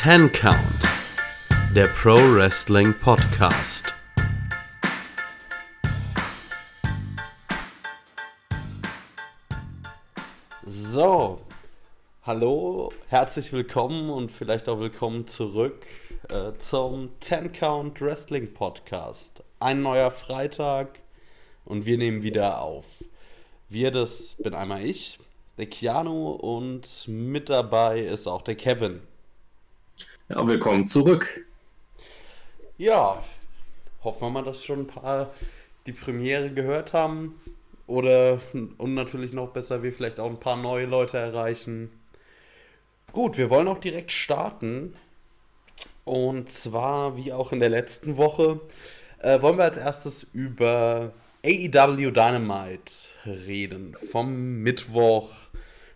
Ten Count, der Pro Wrestling Podcast. So, hallo, herzlich willkommen und vielleicht auch willkommen zurück äh, zum Ten Count Wrestling Podcast. Ein neuer Freitag und wir nehmen wieder auf. Wir, das bin einmal ich, der Keanu und mit dabei ist auch der Kevin. Ja, willkommen zurück. Ja, hoffen wir mal, dass schon ein paar die Premiere gehört haben. Oder, und natürlich noch besser, wir vielleicht auch ein paar neue Leute erreichen. Gut, wir wollen auch direkt starten. Und zwar, wie auch in der letzten Woche, äh, wollen wir als erstes über AEW Dynamite reden. Vom Mittwoch,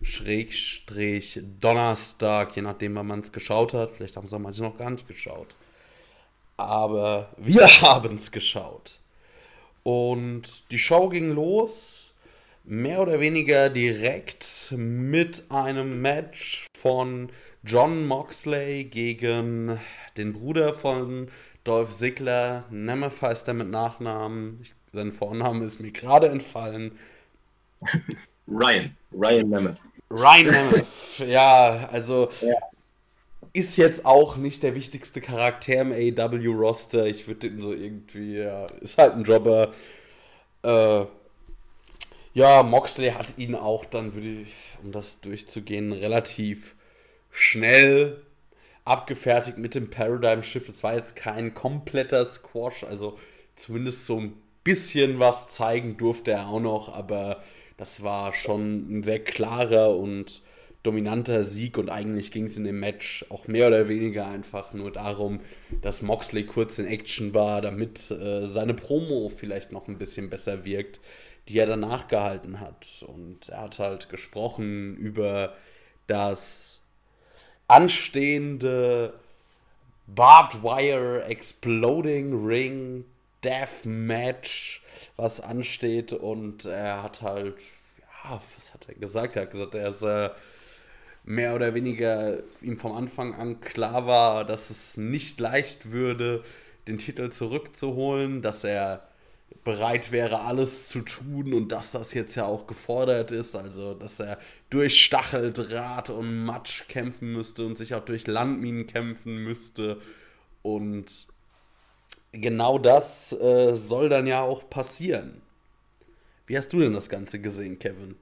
Schrägstrich, Donnerstag, je nachdem, wann man es geschaut hat. Vielleicht haben es auch manche noch gar nicht geschaut. Aber wir haben es geschaut. Und die Show ging los, mehr oder weniger direkt mit einem Match von John Moxley gegen den Bruder von Dolph Ziggler. Nemeth heißt er mit Nachnamen. Ich, sein Vorname ist mir gerade entfallen. Ryan. Ryan Nemeth. Ryan Nemeth. ja, also ja. ist jetzt auch nicht der wichtigste Charakter im AEW-Roster. Ich würde den so irgendwie, ja, ist halt ein Jobber. Äh, ja, Moxley hat ihn auch dann, würde ich, um das durchzugehen, relativ schnell abgefertigt mit dem Paradigm-Schiff. Es war jetzt kein kompletter Squash, also zumindest so ein bisschen was zeigen durfte er auch noch, aber das war schon ein sehr klarer und dominanter Sieg und eigentlich ging es in dem Match auch mehr oder weniger einfach nur darum, dass Moxley kurz in Action war, damit äh, seine Promo vielleicht noch ein bisschen besser wirkt, die er danach gehalten hat. Und er hat halt gesprochen über das anstehende Barbed Wire Exploding Ring Death Match, was ansteht. Und er hat halt, ja, was hat er gesagt? Er hat gesagt, er ist äh, mehr oder weniger ihm vom Anfang an klar war, dass es nicht leicht würde, den Titel zurückzuholen, dass er bereit wäre, alles zu tun und dass das jetzt ja auch gefordert ist, also dass er durch Stacheldraht und Matsch kämpfen müsste und sich auch durch Landminen kämpfen müsste und genau das äh, soll dann ja auch passieren. Wie hast du denn das Ganze gesehen, Kevin?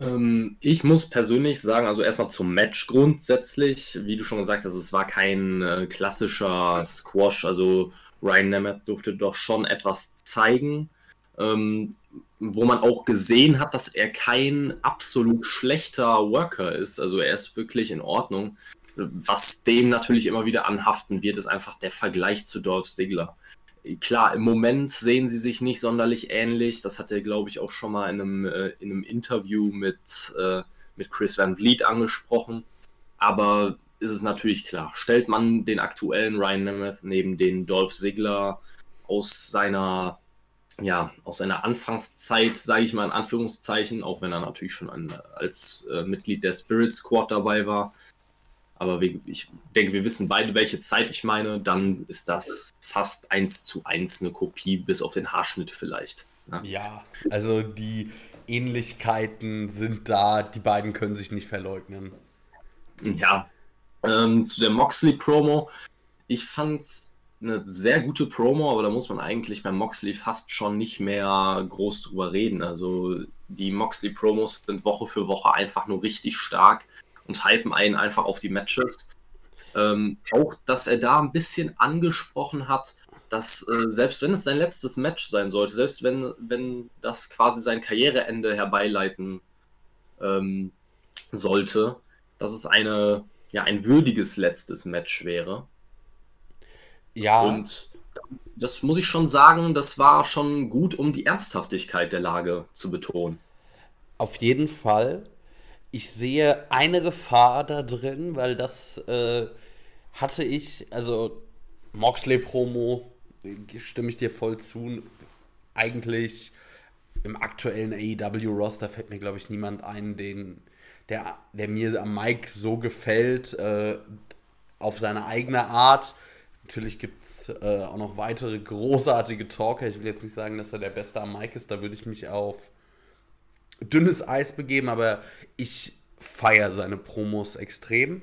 Ähm, ich muss persönlich sagen, also erstmal zum Match grundsätzlich, wie du schon gesagt hast, es war kein äh, klassischer Squash, also Ryan Nemeth durfte doch schon etwas zeigen, ähm, wo man auch gesehen hat, dass er kein absolut schlechter Worker ist. Also er ist wirklich in Ordnung. Was dem natürlich immer wieder anhaften wird, ist einfach der Vergleich zu Dolph Ziggler. Klar, im Moment sehen sie sich nicht sonderlich ähnlich. Das hat er, glaube ich, auch schon mal in einem, äh, in einem Interview mit, äh, mit Chris Van Vliet angesprochen. Aber ist es natürlich klar. Stellt man den aktuellen Ryan Nemeth neben den Dolph Ziggler aus seiner, ja, aus seiner Anfangszeit, sage ich mal in Anführungszeichen, auch wenn er natürlich schon an, als äh, Mitglied der Spirit Squad dabei war. Aber wir, ich denke, wir wissen beide, welche Zeit ich meine. Dann ist das fast eins zu eins eine Kopie, bis auf den Haarschnitt vielleicht. Ne? Ja, also die Ähnlichkeiten sind da. Die beiden können sich nicht verleugnen. Ja, ähm, zu der Moxley-Promo. Ich fand es eine sehr gute Promo, aber da muss man eigentlich bei Moxley fast schon nicht mehr groß drüber reden. Also die Moxley-Promos sind Woche für Woche einfach nur richtig stark und hypen einen einfach auf die Matches. Ähm, auch, dass er da ein bisschen angesprochen hat, dass äh, selbst wenn es sein letztes Match sein sollte, selbst wenn, wenn das quasi sein Karriereende herbeileiten ähm, sollte, dass es eine ja ein würdiges letztes Match wäre. Ja. Und das muss ich schon sagen, das war schon gut, um die Ernsthaftigkeit der Lage zu betonen. Auf jeden Fall. Ich sehe eine Gefahr da drin, weil das äh, hatte ich, also Moxley-Promo, stimme ich dir voll zu. Eigentlich im aktuellen AEW-Roster fällt mir, glaube ich, niemand ein, den der, der mir am Mike so gefällt, äh, auf seine eigene Art. Natürlich gibt es äh, auch noch weitere großartige Talker. Ich will jetzt nicht sagen, dass er der Beste am Mike ist, da würde ich mich auf dünnes Eis begeben, aber ich feiere seine Promos extrem.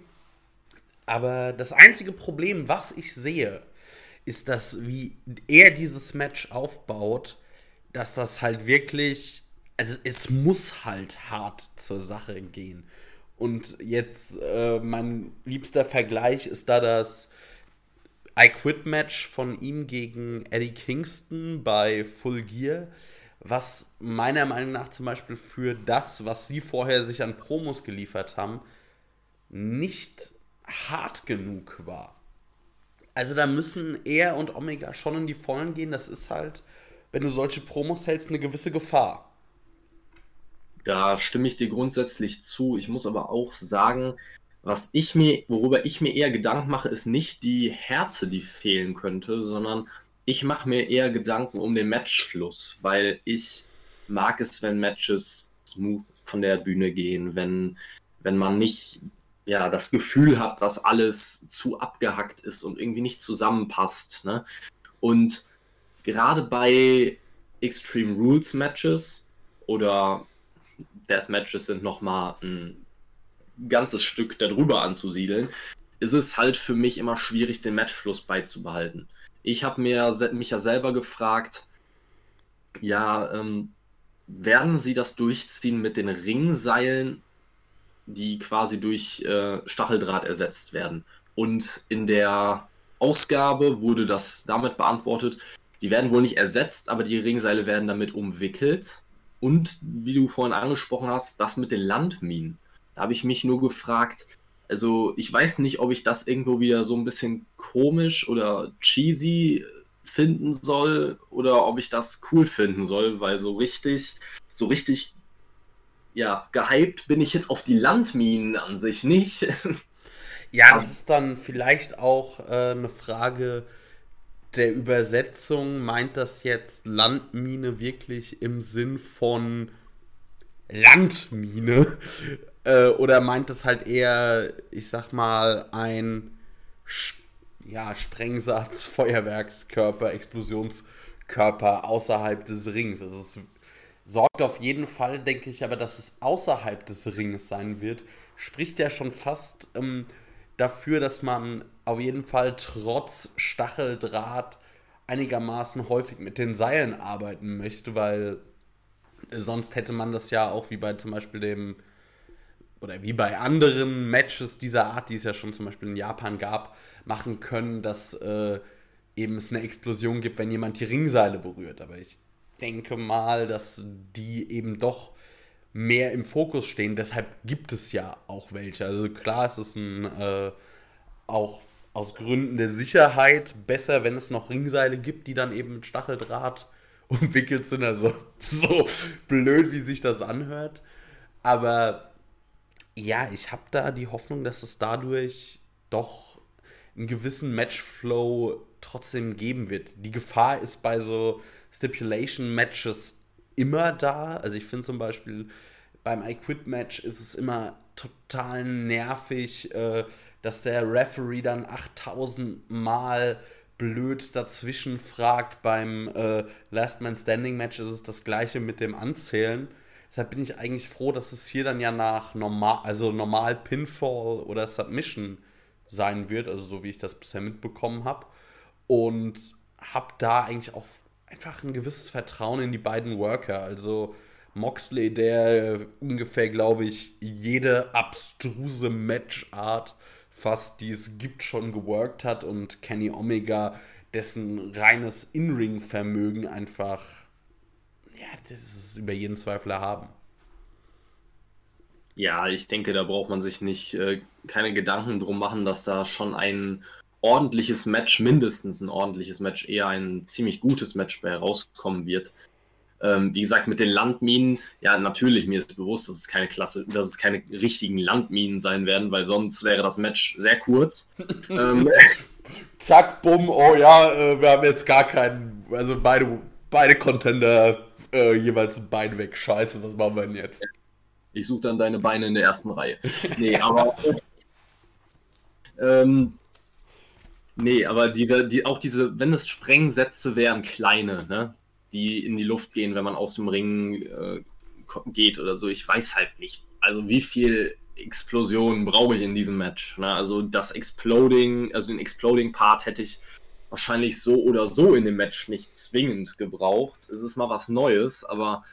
Aber das einzige Problem, was ich sehe, ist, dass wie er dieses Match aufbaut, dass das halt wirklich, also es muss halt hart zur Sache gehen. Und jetzt äh, mein liebster Vergleich ist da das I Quit Match von ihm gegen Eddie Kingston bei Full Gear, was meiner Meinung nach zum Beispiel für das, was sie vorher sich an Promos geliefert haben, nicht hart genug war. Also da müssen er und Omega schon in die Vollen gehen. Das ist halt, wenn du solche Promos hältst, eine gewisse Gefahr. Da stimme ich dir grundsätzlich zu. Ich muss aber auch sagen, was ich mir, worüber ich mir eher Gedanken mache, ist nicht die Härte, die fehlen könnte, sondern ich mache mir eher Gedanken um den Matchfluss, weil ich mag es, wenn Matches smooth von der Bühne gehen, wenn, wenn man nicht ja, das Gefühl hat, dass alles zu abgehackt ist und irgendwie nicht zusammenpasst. Ne? Und gerade bei Extreme Rules Matches oder Death Matches sind nochmal ein ganzes Stück darüber anzusiedeln, ist es halt für mich immer schwierig, den Matchfluss beizubehalten. Ich habe mir mich ja selber gefragt, ja, ähm, werden sie das durchziehen mit den Ringseilen die quasi durch äh, Stacheldraht ersetzt werden. Und in der Ausgabe wurde das damit beantwortet, die werden wohl nicht ersetzt, aber die Ringseile werden damit umwickelt. Und wie du vorhin angesprochen hast, das mit den Landminen. Da habe ich mich nur gefragt, also ich weiß nicht, ob ich das irgendwo wieder so ein bisschen komisch oder cheesy finden soll oder ob ich das cool finden soll, weil so richtig, so richtig ja, gehypt bin ich jetzt auf die Landminen an sich nicht. Ja, das ist dann vielleicht auch äh, eine Frage der Übersetzung. Meint das jetzt Landmine wirklich im Sinn von Landmine? Äh, oder meint es halt eher, ich sag mal, ein ja, Sprengsatz, Feuerwerkskörper, Explosionskörper außerhalb des Rings? Also es sorgt auf jeden Fall, denke ich aber, dass es außerhalb des Ringes sein wird. Spricht ja schon fast ähm, dafür, dass man auf jeden Fall trotz Stacheldraht einigermaßen häufig mit den Seilen arbeiten möchte, weil sonst hätte man das ja auch wie bei zum Beispiel dem oder wie bei anderen Matches dieser Art, die es ja schon zum Beispiel in Japan gab, machen können, dass äh, eben es eine Explosion gibt, wenn jemand die Ringseile berührt. Aber ich denke mal, dass die eben doch mehr im Fokus stehen. Deshalb gibt es ja auch welche. Also klar, es ist ein äh, auch aus Gründen der Sicherheit besser, wenn es noch Ringseile gibt, die dann eben mit Stacheldraht umwickelt sind. Also so blöd, wie sich das anhört. Aber ja, ich habe da die Hoffnung, dass es dadurch doch einen gewissen Matchflow trotzdem geben wird. Die Gefahr ist bei so Stipulation-Matches immer da. Also ich finde zum Beispiel beim I Quit Match ist es immer total nervig, äh, dass der Referee dann 8000 Mal blöd dazwischen fragt. Beim äh, Last Man Standing Match ist es das gleiche mit dem Anzählen. Deshalb bin ich eigentlich froh, dass es hier dann ja nach normal, also normal Pinfall oder Submission sein wird, also so wie ich das bisher mitbekommen habe. Und habe da eigentlich auch einfach ein gewisses Vertrauen in die beiden Worker. Also Moxley, der ungefähr, glaube ich, jede abstruse Matchart fast, die es gibt, schon geworkt hat und Kenny Omega, dessen reines In-Ring-Vermögen einfach, ja, das ist über jeden Zweifel erhaben. Ja, ich denke, da braucht man sich nicht äh, keine Gedanken drum machen, dass da schon ein ordentliches Match, mindestens ein ordentliches Match, eher ein ziemlich gutes Match bei herauskommen wird. Ähm, wie gesagt, mit den Landminen, ja, natürlich, mir ist bewusst, dass es keine Klasse, dass es keine richtigen Landminen sein werden, weil sonst wäre das Match sehr kurz. ähm, Zack, bumm, oh ja, äh, wir haben jetzt gar keinen, also beide, beide Contender äh, jeweils ein Bein weg. Scheiße, was machen wir denn jetzt? Ich suche dann deine Beine in der ersten Reihe. Nee, aber. ähm, nee, aber diese, die, auch diese, wenn es Sprengsätze wären, kleine, ne? Die in die Luft gehen, wenn man aus dem Ring äh, geht oder so. Ich weiß halt nicht. Also wie viel Explosionen brauche ich in diesem Match. Ne? Also das Exploding, also den Exploding-Part hätte ich wahrscheinlich so oder so in dem Match nicht zwingend gebraucht. Es ist mal was Neues, aber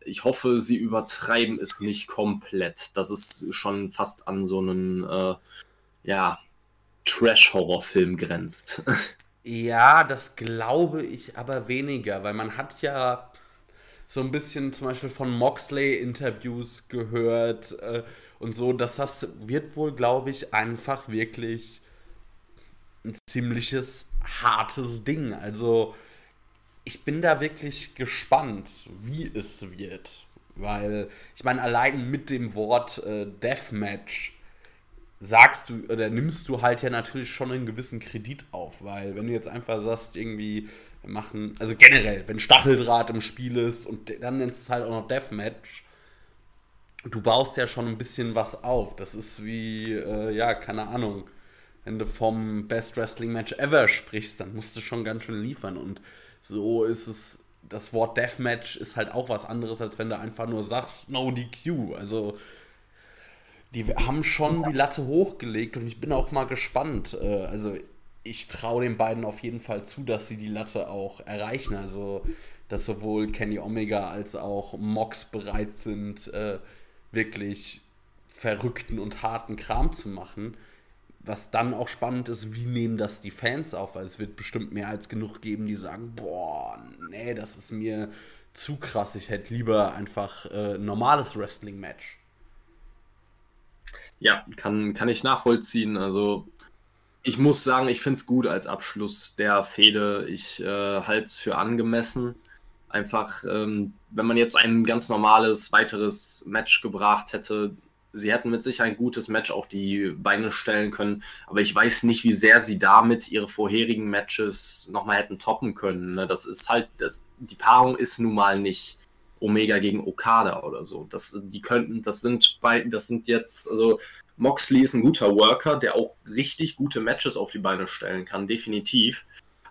ich hoffe, sie übertreiben es nicht komplett. Das ist schon fast an so einen äh, ja, Trash-Horrorfilm grenzt. Ja, das glaube ich aber weniger, weil man hat ja so ein bisschen zum Beispiel von Moxley-Interviews gehört äh, und so, dass das wird wohl, glaube ich, einfach wirklich ein ziemliches hartes Ding. Also ich bin da wirklich gespannt, wie es wird. Weil, ich meine, allein mit dem Wort äh, Deathmatch sagst du oder nimmst du halt ja natürlich schon einen gewissen Kredit auf, weil wenn du jetzt einfach sagst, irgendwie machen, also generell, wenn Stacheldraht im Spiel ist und dann nennst du es halt auch noch Deathmatch, du baust ja schon ein bisschen was auf. Das ist wie, äh, ja, keine Ahnung, wenn du vom Best Wrestling Match ever sprichst, dann musst du schon ganz schön liefern. Und so ist es, das Wort Deathmatch ist halt auch was anderes, als wenn du einfach nur sagst, no DQ. Also, die haben schon die Latte hochgelegt und ich bin auch mal gespannt. Äh, also, ich traue den beiden auf jeden Fall zu, dass sie die Latte auch erreichen. Also, dass sowohl Kenny Omega als auch Mox bereit sind, äh, wirklich verrückten und harten Kram zu machen was dann auch spannend ist, wie nehmen das die Fans auf, weil es wird bestimmt mehr als genug geben, die sagen, boah, nee, das ist mir zu krass, ich hätte lieber einfach äh, ein normales Wrestling-Match. Ja, kann, kann ich nachvollziehen. Also ich muss sagen, ich finde es gut als Abschluss der Fehde. Ich äh, halte es für angemessen. Einfach, ähm, wenn man jetzt ein ganz normales weiteres Match gebracht hätte, Sie hätten mit Sicherheit ein gutes Match auf die Beine stellen können, aber ich weiß nicht, wie sehr sie damit ihre vorherigen Matches nochmal hätten toppen können. Ne? Das ist halt, das, die Paarung ist nun mal nicht Omega gegen Okada oder so. Das, die könnten, das sind bei, das sind jetzt, also Moxley ist ein guter Worker, der auch richtig gute Matches auf die Beine stellen kann, definitiv.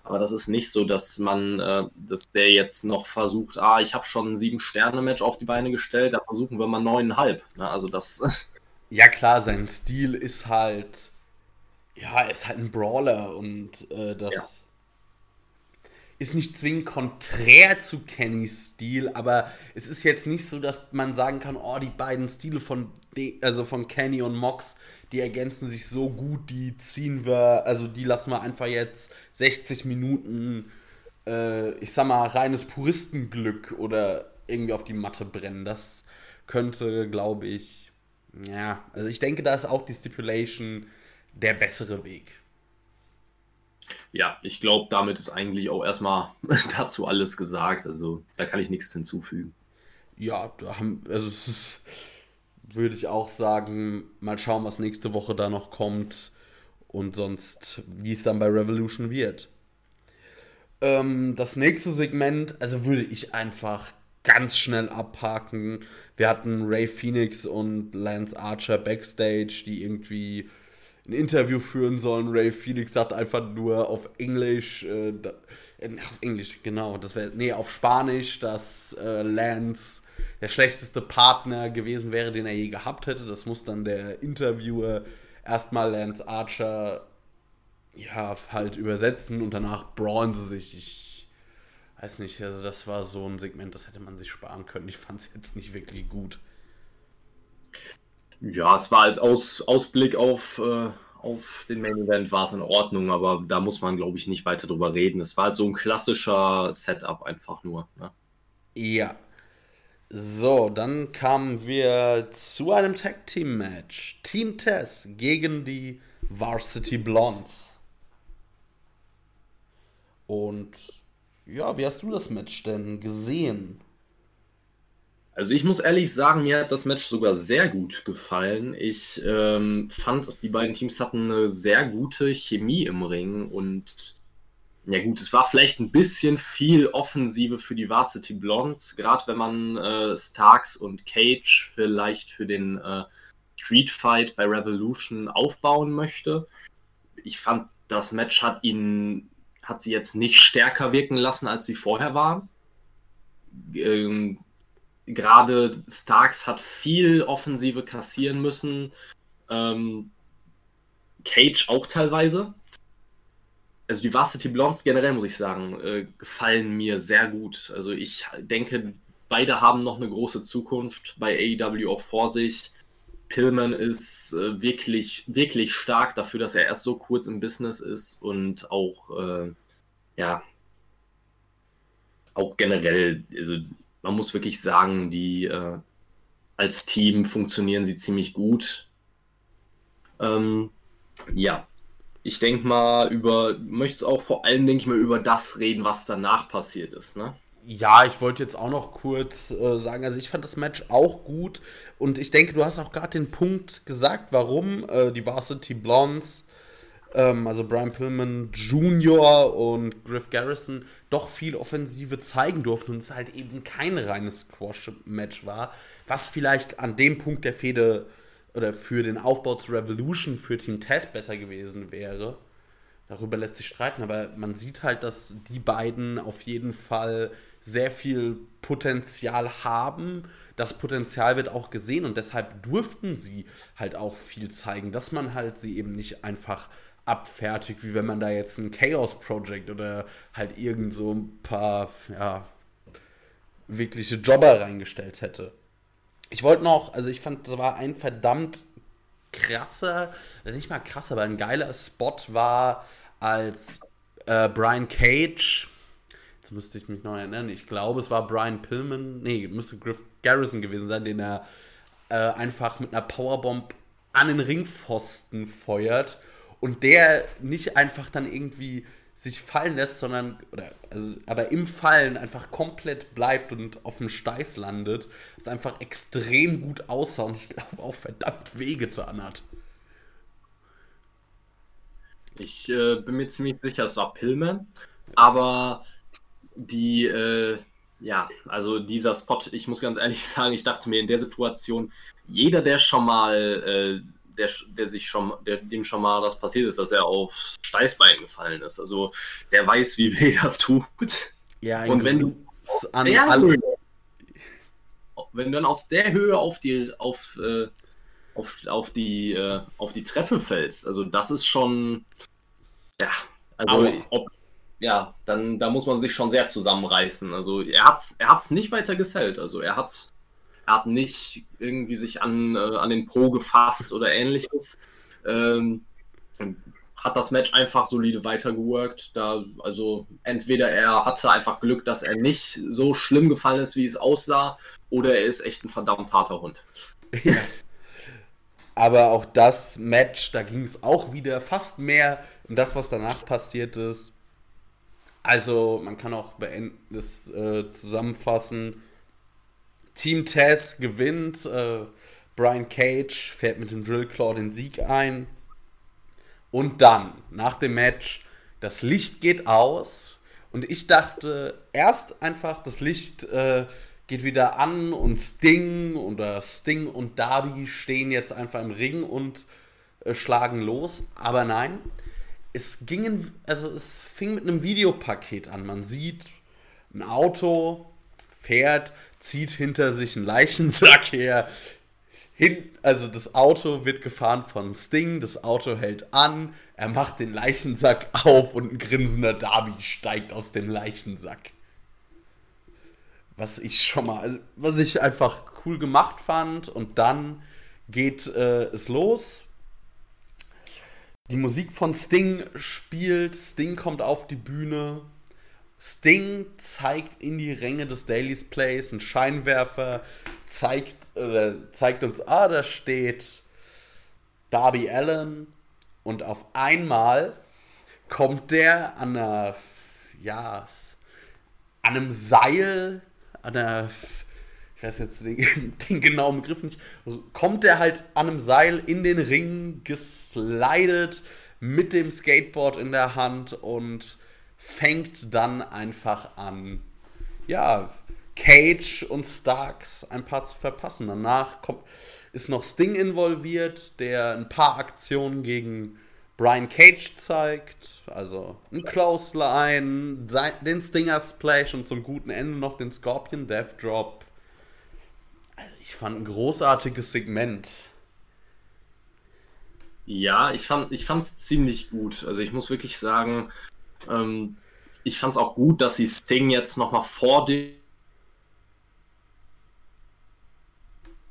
Aber das ist nicht so, dass man, äh, dass der jetzt noch versucht, ah, ich habe schon ein Sieben-Sterne-Match auf die Beine gestellt, da versuchen wir mal neuneinhalb. Ne? Also das. Ja, klar, sein Stil ist halt. Ja, er ist halt ein Brawler und äh, das. Ja. Ist nicht zwingend konträr zu Kennys Stil, aber es ist jetzt nicht so, dass man sagen kann, oh, die beiden Stile von, also von Kenny und Mox die ergänzen sich so gut, die ziehen wir, also die lassen wir einfach jetzt 60 Minuten, äh, ich sag mal, reines Puristenglück oder irgendwie auf die Matte brennen. Das könnte, glaube ich, ja, also ich denke, da ist auch die Stipulation der bessere Weg. Ja, ich glaube, damit ist eigentlich auch erstmal dazu alles gesagt. Also da kann ich nichts hinzufügen. Ja, haben, also es ist würde ich auch sagen, mal schauen, was nächste Woche da noch kommt und sonst, wie es dann bei Revolution wird. Ähm, das nächste Segment, also würde ich einfach ganz schnell abhaken. Wir hatten Ray Phoenix und Lance Archer backstage, die irgendwie ein Interview führen sollen. Ray Phoenix sagt einfach nur auf Englisch, äh, äh, auf Englisch, genau, das wäre, nee, auf Spanisch, dass äh, Lance der schlechteste Partner gewesen wäre, den er je gehabt hätte. Das muss dann der Interviewer erstmal Lance Archer ja halt übersetzen und danach brawlen sie sich. Ich weiß nicht, also das war so ein Segment, das hätte man sich sparen können. Ich fand es jetzt nicht wirklich gut. Ja, es war als Aus, Ausblick auf, äh, auf den Main Event war es in Ordnung, aber da muss man, glaube ich, nicht weiter drüber reden. Es war halt so ein klassischer Setup einfach nur. Ne? Ja, so, dann kamen wir zu einem Tag Team Match. Team Tess gegen die Varsity Blondes. Und ja, wie hast du das Match denn gesehen? Also ich muss ehrlich sagen, mir hat das Match sogar sehr gut gefallen. Ich ähm, fand, die beiden Teams hatten eine sehr gute Chemie im Ring und ja gut, es war vielleicht ein bisschen viel Offensive für die Varsity Blondes, gerade wenn man äh, Starks und Cage vielleicht für den äh, Street Fight bei Revolution aufbauen möchte. Ich fand, das Match hat ihn, hat sie jetzt nicht stärker wirken lassen, als sie vorher waren. Ähm, gerade Starks hat viel Offensive kassieren müssen. Ähm, Cage auch teilweise also die Varsity Blondes generell, muss ich sagen, äh, gefallen mir sehr gut. Also ich denke, beide haben noch eine große Zukunft bei AEW auch vor sich. Pillman ist äh, wirklich, wirklich stark dafür, dass er erst so kurz im Business ist und auch, äh, ja, auch generell, also man muss wirklich sagen, die äh, als Team funktionieren sie ziemlich gut. Ähm, ja, ich denke mal über, möchtest auch vor allem, denke ich mal, über das reden, was danach passiert ist, ne? Ja, ich wollte jetzt auch noch kurz äh, sagen, also ich fand das Match auch gut und ich denke, du hast auch gerade den Punkt gesagt, warum äh, die Varsity Blondes, ähm, also Brian Pillman Jr. und Griff Garrison, doch viel Offensive zeigen durften und es halt eben kein reines Squash-Match war, was vielleicht an dem Punkt der Fehde oder für den Aufbau zu Revolution für Team Test besser gewesen wäre. Darüber lässt sich streiten, aber man sieht halt, dass die beiden auf jeden Fall sehr viel Potenzial haben. Das Potenzial wird auch gesehen und deshalb durften sie halt auch viel zeigen, dass man halt sie eben nicht einfach abfertigt, wie wenn man da jetzt ein Chaos Project oder halt irgend so ein paar, ja, wirkliche Jobber reingestellt hätte. Ich wollte noch, also ich fand, das war ein verdammt krasser, nicht mal krasser, aber ein geiler Spot war, als äh, Brian Cage, jetzt müsste ich mich noch erinnern, ich glaube, es war Brian Pillman, nee, müsste Griff Garrison gewesen sein, den er äh, einfach mit einer Powerbomb an den Ringpfosten feuert und der nicht einfach dann irgendwie sich fallen lässt, sondern, oder, also, aber im Fallen einfach komplett bleibt und auf dem Steiß landet, es einfach extrem gut aussah und ich glaube auch verdammt wehgetan hat. Ich äh, bin mir ziemlich sicher, es war Pillman, aber die, äh, ja, also dieser Spot, ich muss ganz ehrlich sagen, ich dachte mir in der Situation, jeder, der schon mal äh, der, der sich schon, der, dem schon mal das passiert ist, dass er auf Steißbein gefallen ist. Also der weiß, wie weh das tut. Ja, und wenn du an der Höhe, wenn du dann aus der Höhe auf die auf, äh, auf, auf die äh, auf die Treppe fällst, also das ist schon ja, also ob, ja, dann da muss man sich schon sehr zusammenreißen. Also er hat's er hat's nicht weiter gesellt, also er hat er hat nicht irgendwie sich an, äh, an den Pro gefasst oder ähnliches. Ähm, hat das Match einfach solide weitergeworkt. Da, also entweder er hatte einfach Glück, dass er nicht so schlimm gefallen ist, wie es aussah, oder er ist echt ein verdammt harter Hund. Ja. Aber auch das Match, da ging es auch wieder fast mehr um das, was danach passiert ist. Also man kann auch beenden, das äh, zusammenfassen. Team Tess gewinnt. Äh, Brian Cage fährt mit dem Drill Claw den Sieg ein. Und dann, nach dem Match, das Licht geht aus. Und ich dachte erst einfach, das Licht äh, geht wieder an und Sting oder Sting und Darby stehen jetzt einfach im Ring und äh, schlagen los. Aber nein, es ging, also es fing mit einem Videopaket an. Man sieht ein Auto, fährt, zieht hinter sich einen Leichensack her. Hin, also das Auto wird gefahren von Sting, das Auto hält an, er macht den Leichensack auf und ein grinsender Darby steigt aus dem Leichensack. Was ich schon mal, also was ich einfach cool gemacht fand und dann geht äh, es los. Die Musik von Sting spielt, Sting kommt auf die Bühne, Sting zeigt in die Ränge des Daily's Plays einen Scheinwerfer, zeigt, äh, zeigt uns, ah, da steht Darby Allen und auf einmal kommt der an einer, ja, an einem Seil, an einer, ich weiß jetzt den, den genauen Begriff nicht, kommt der halt an einem Seil in den Ring geslidet mit dem Skateboard in der Hand und fängt dann einfach an, ja, Cage und Starks ein paar zu verpassen. Danach kommt, ist noch Sting involviert, der ein paar Aktionen gegen Brian Cage zeigt. Also ein Clothesline, den Stinger Splash und zum guten Ende noch den Scorpion Death Drop. Ich fand ein großartiges Segment. Ja, ich fand es ziemlich gut. Also ich muss wirklich sagen, ähm, ich fand es auch gut, dass sie Sting jetzt nochmal vor dem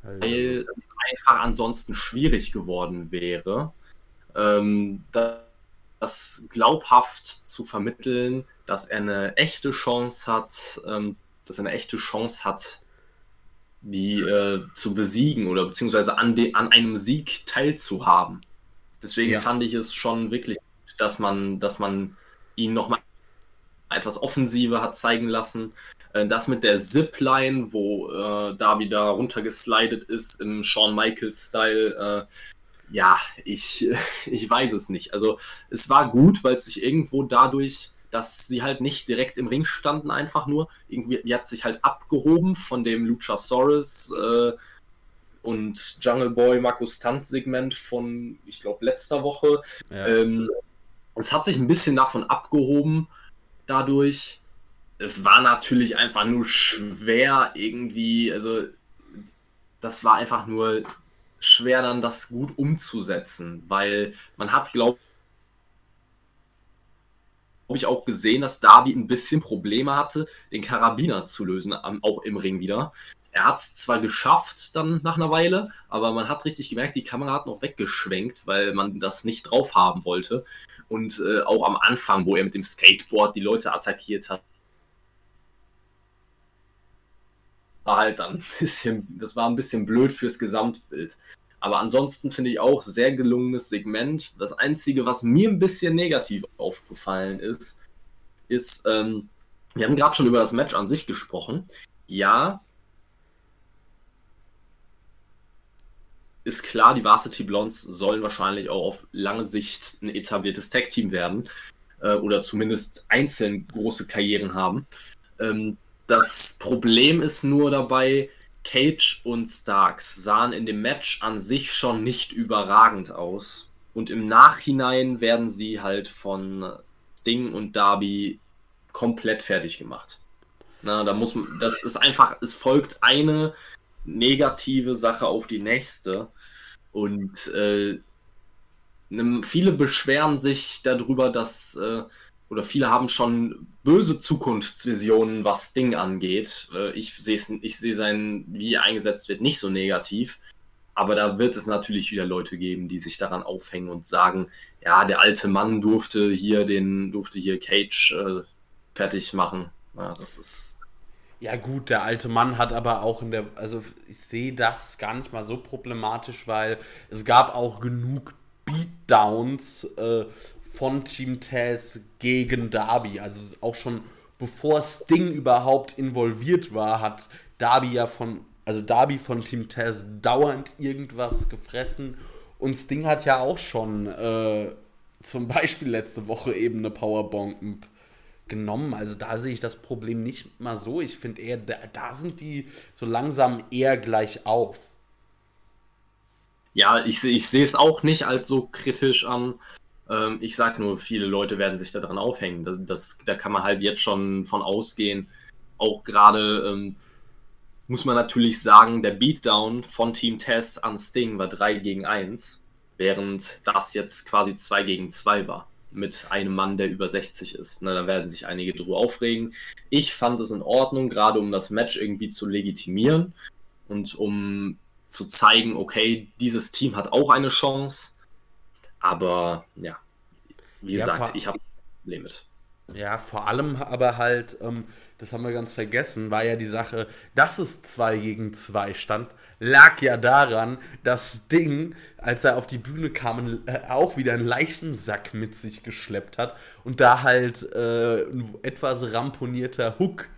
weil es einfach ansonsten schwierig geworden wäre, ähm, das glaubhaft zu vermitteln, dass er eine echte Chance hat, ähm, dass er eine echte Chance hat, die äh, zu besiegen oder beziehungsweise an, de, an einem Sieg teilzuhaben. Deswegen ja. fand ich es schon wirklich, dass man, dass man ihn nochmal etwas offensiver hat zeigen lassen. Äh, das mit der Zipline, wo äh, Darby da runtergeslidet ist im Shawn Michaels-Style, äh, ja, ich, ich weiß es nicht. Also es war gut, weil es sich irgendwo dadurch, dass sie halt nicht direkt im Ring standen, einfach nur, irgendwie hat sich halt abgehoben von dem Luchasaurus äh, und Jungle Boy Markus Tant Segment von, ich glaube, letzter Woche. Ja. Ähm, es hat sich ein bisschen davon abgehoben dadurch. Es war natürlich einfach nur schwer irgendwie, also das war einfach nur schwer dann das gut umzusetzen, weil man hat, glaube ich, auch gesehen, dass Darby ein bisschen Probleme hatte, den Karabiner zu lösen, auch im Ring wieder. Er hat es zwar geschafft dann nach einer Weile, aber man hat richtig gemerkt, die Kamera hat noch weggeschwenkt, weil man das nicht drauf haben wollte. Und äh, auch am Anfang, wo er mit dem Skateboard die Leute attackiert hat, war halt dann ein bisschen, das war ein bisschen blöd fürs Gesamtbild. Aber ansonsten finde ich auch sehr gelungenes Segment. Das Einzige, was mir ein bisschen negativ aufgefallen ist, ist, ähm, wir haben gerade schon über das Match an sich gesprochen. Ja, ist klar, die Varsity Blondes sollen wahrscheinlich auch auf lange Sicht ein etabliertes Tag-Team werden äh, oder zumindest einzeln große Karrieren haben. Ähm, das Problem ist nur dabei, Cage und Starks sahen in dem Match an sich schon nicht überragend aus. Und im Nachhinein werden sie halt von Sting und Darby komplett fertig gemacht. Na, da muss man, das ist einfach, es folgt eine negative Sache auf die nächste. Und äh, viele beschweren sich darüber, dass, äh, oder viele haben schon böse Zukunftsvisionen, was Ding angeht. Äh, ich sehe ich sein, wie er eingesetzt wird, nicht so negativ. Aber da wird es natürlich wieder Leute geben, die sich daran aufhängen und sagen, ja, der alte Mann durfte hier den, durfte hier Cage äh, fertig machen. Ja, das ist ja gut, der alte Mann hat aber auch in der, also ich sehe das gar nicht mal so problematisch, weil es gab auch genug Beatdowns äh, von Team Taz gegen Darby. Also auch schon bevor Sting überhaupt involviert war, hat Darby ja von, also Darby von Team Taz dauernd irgendwas gefressen und Sting hat ja auch schon äh, zum Beispiel letzte Woche eben eine Powerbomb genommen. Also da sehe ich das Problem nicht mal so. Ich finde eher, da, da, sind die so langsam eher gleich auf. Ja, ich, ich sehe es auch nicht als so kritisch an. Ähm, ich sage nur, viele Leute werden sich daran aufhängen. Das, das, da kann man halt jetzt schon von ausgehen. Auch gerade ähm, muss man natürlich sagen, der Beatdown von Team Tess an Sting war 3 gegen 1, während das jetzt quasi 2 gegen 2 war mit einem Mann, der über 60 ist. Na, da werden sich einige drüber aufregen. Ich fand es in Ordnung, gerade um das Match irgendwie zu legitimieren und um zu zeigen, okay, dieses Team hat auch eine Chance. Aber ja, wie ja, gesagt, ich habe ein Limit. Ja, vor allem aber halt, ähm, das haben wir ganz vergessen, war ja die Sache, dass es 2 gegen 2 stand, lag ja daran, dass Ding, als er auf die Bühne kam, äh, auch wieder einen leichten Sack mit sich geschleppt hat und da halt äh, ein etwas ramponierter Hook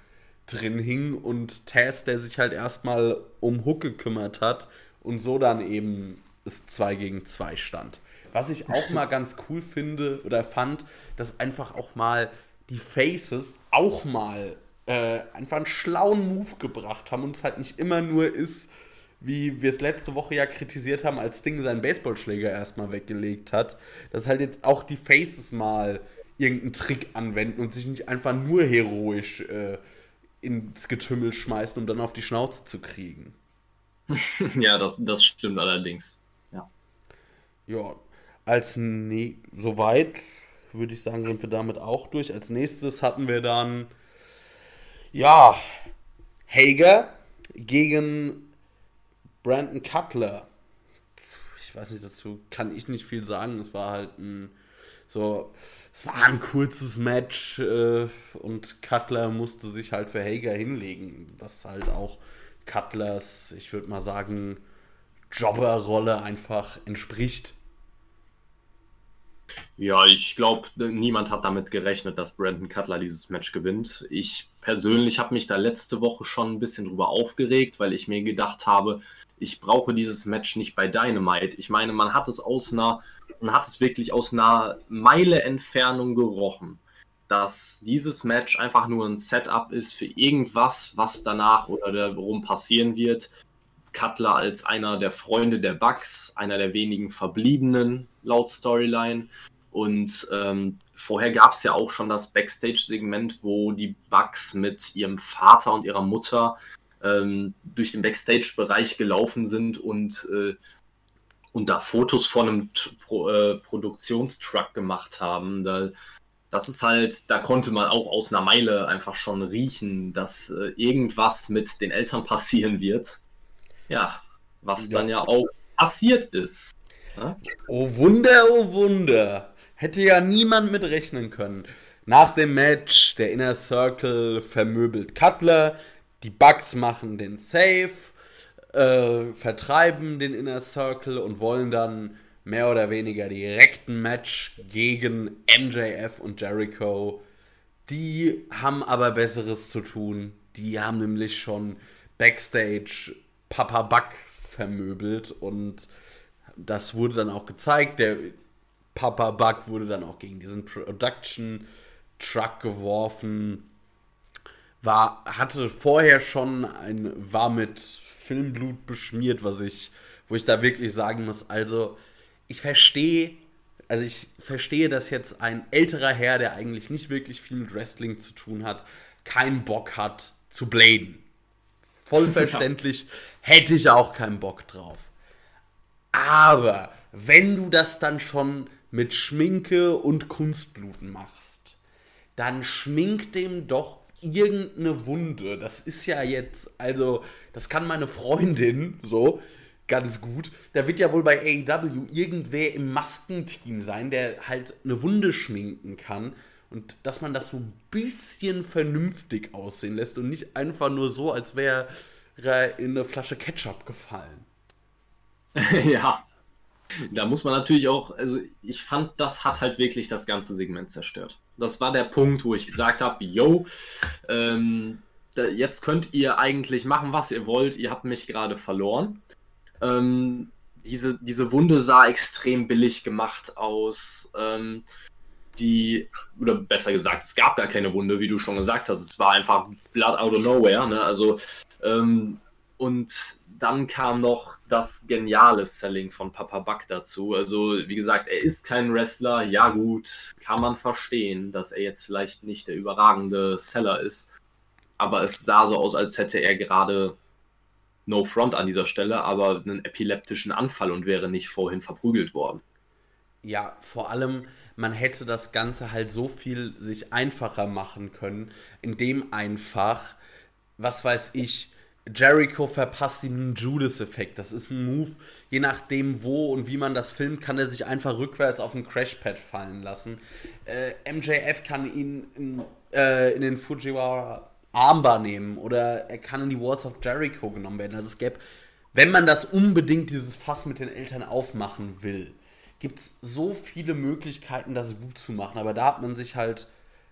drin hing und Taz, der sich halt erstmal um Hook gekümmert hat und so dann eben es 2 gegen 2 stand. Was ich auch mal ganz cool finde oder fand, dass einfach auch mal die Faces auch mal äh, einfach einen schlauen Move gebracht haben und es halt nicht immer nur ist, wie wir es letzte Woche ja kritisiert haben, als Sting seinen Baseballschläger erstmal weggelegt hat, dass halt jetzt auch die Faces mal irgendeinen Trick anwenden und sich nicht einfach nur heroisch äh, ins Getümmel schmeißen, um dann auf die Schnauze zu kriegen. ja, das, das stimmt allerdings. Ja. Ja, als ne soweit würde ich sagen, sind wir damit auch durch. Als nächstes hatten wir dann ja Hager gegen Brandon Cutler. Ich weiß nicht, dazu kann ich nicht viel sagen. Es war halt ein so, es war ein kurzes Match äh, und Cutler musste sich halt für Hager hinlegen, was halt auch Cutlers, ich würde mal sagen, Jobberrolle einfach entspricht. Ja, ich glaube, niemand hat damit gerechnet, dass Brandon Cutler dieses Match gewinnt. Ich persönlich habe mich da letzte Woche schon ein bisschen drüber aufgeregt, weil ich mir gedacht habe, ich brauche dieses Match nicht bei Dynamite. Ich meine, man hat es aus einer, man hat es wirklich aus einer Meile Entfernung gerochen, dass dieses Match einfach nur ein Setup ist für irgendwas, was danach oder darum passieren wird. Cutler als einer der Freunde der Bugs, einer der wenigen Verbliebenen laut Storyline. Und ähm, vorher gab es ja auch schon das Backstage-Segment, wo die Bugs mit ihrem Vater und ihrer Mutter ähm, durch den Backstage-Bereich gelaufen sind und, äh, und da Fotos von einem Pro, äh, Produktionstruck gemacht haben. Da, das ist halt, da konnte man auch aus einer Meile einfach schon riechen, dass äh, irgendwas mit den Eltern passieren wird. Ja, was ja. dann ja auch passiert ist. Ja? Oh Wunder, oh Wunder. Hätte ja niemand mit rechnen können. Nach dem Match, der Inner Circle vermöbelt Cutler, die Bugs machen den Save, äh, vertreiben den Inner Circle und wollen dann mehr oder weniger direkt ein Match gegen MJF und Jericho. Die haben aber Besseres zu tun. Die haben nämlich schon Backstage Papa Buck vermöbelt und das wurde dann auch gezeigt. Der Papa Buck wurde dann auch gegen diesen Production Truck geworfen. War, hatte vorher schon ein, war mit Filmblut beschmiert, was ich, wo ich da wirklich sagen muss, also ich verstehe, also ich verstehe, dass jetzt ein älterer Herr, der eigentlich nicht wirklich viel mit Wrestling zu tun hat, keinen Bock hat zu bladen voll verständlich, hätte ich auch keinen Bock drauf. Aber wenn du das dann schon mit Schminke und Kunstbluten machst, dann schmink dem doch irgendeine Wunde. Das ist ja jetzt, also, das kann meine Freundin so ganz gut. Da wird ja wohl bei AEW irgendwer im Maskenteam sein, der halt eine Wunde schminken kann. Und dass man das so ein bisschen vernünftig aussehen lässt und nicht einfach nur so, als wäre er in eine Flasche Ketchup gefallen. ja. Da muss man natürlich auch, also ich fand, das hat halt wirklich das ganze Segment zerstört. Das war der Punkt, wo ich gesagt habe, yo, ähm, jetzt könnt ihr eigentlich machen, was ihr wollt. Ihr habt mich gerade verloren. Ähm, diese, diese Wunde sah extrem billig gemacht aus. Ähm, die, oder besser gesagt, es gab gar keine Wunde, wie du schon gesagt hast. Es war einfach Blood out of nowhere. Ne? Also, ähm, und dann kam noch das geniale Selling von Papa Buck dazu. Also, wie gesagt, er ist kein Wrestler. Ja, gut, kann man verstehen, dass er jetzt vielleicht nicht der überragende Seller ist. Aber es sah so aus, als hätte er gerade No Front an dieser Stelle, aber einen epileptischen Anfall und wäre nicht vorhin verprügelt worden. Ja, vor allem, man hätte das Ganze halt so viel sich einfacher machen können, indem einfach, was weiß ich, Jericho verpasst ihm einen Judas-Effekt. Das ist ein Move, je nachdem wo und wie man das filmt, kann er sich einfach rückwärts auf ein Crashpad fallen lassen. Äh, MJF kann ihn in, äh, in den Fujiwara Armbar nehmen oder er kann in die Walls of Jericho genommen werden. Also es gäbe, wenn man das unbedingt dieses Fass mit den Eltern aufmachen will, gibt es so viele Möglichkeiten, das gut zu machen. Aber da hat man sich halt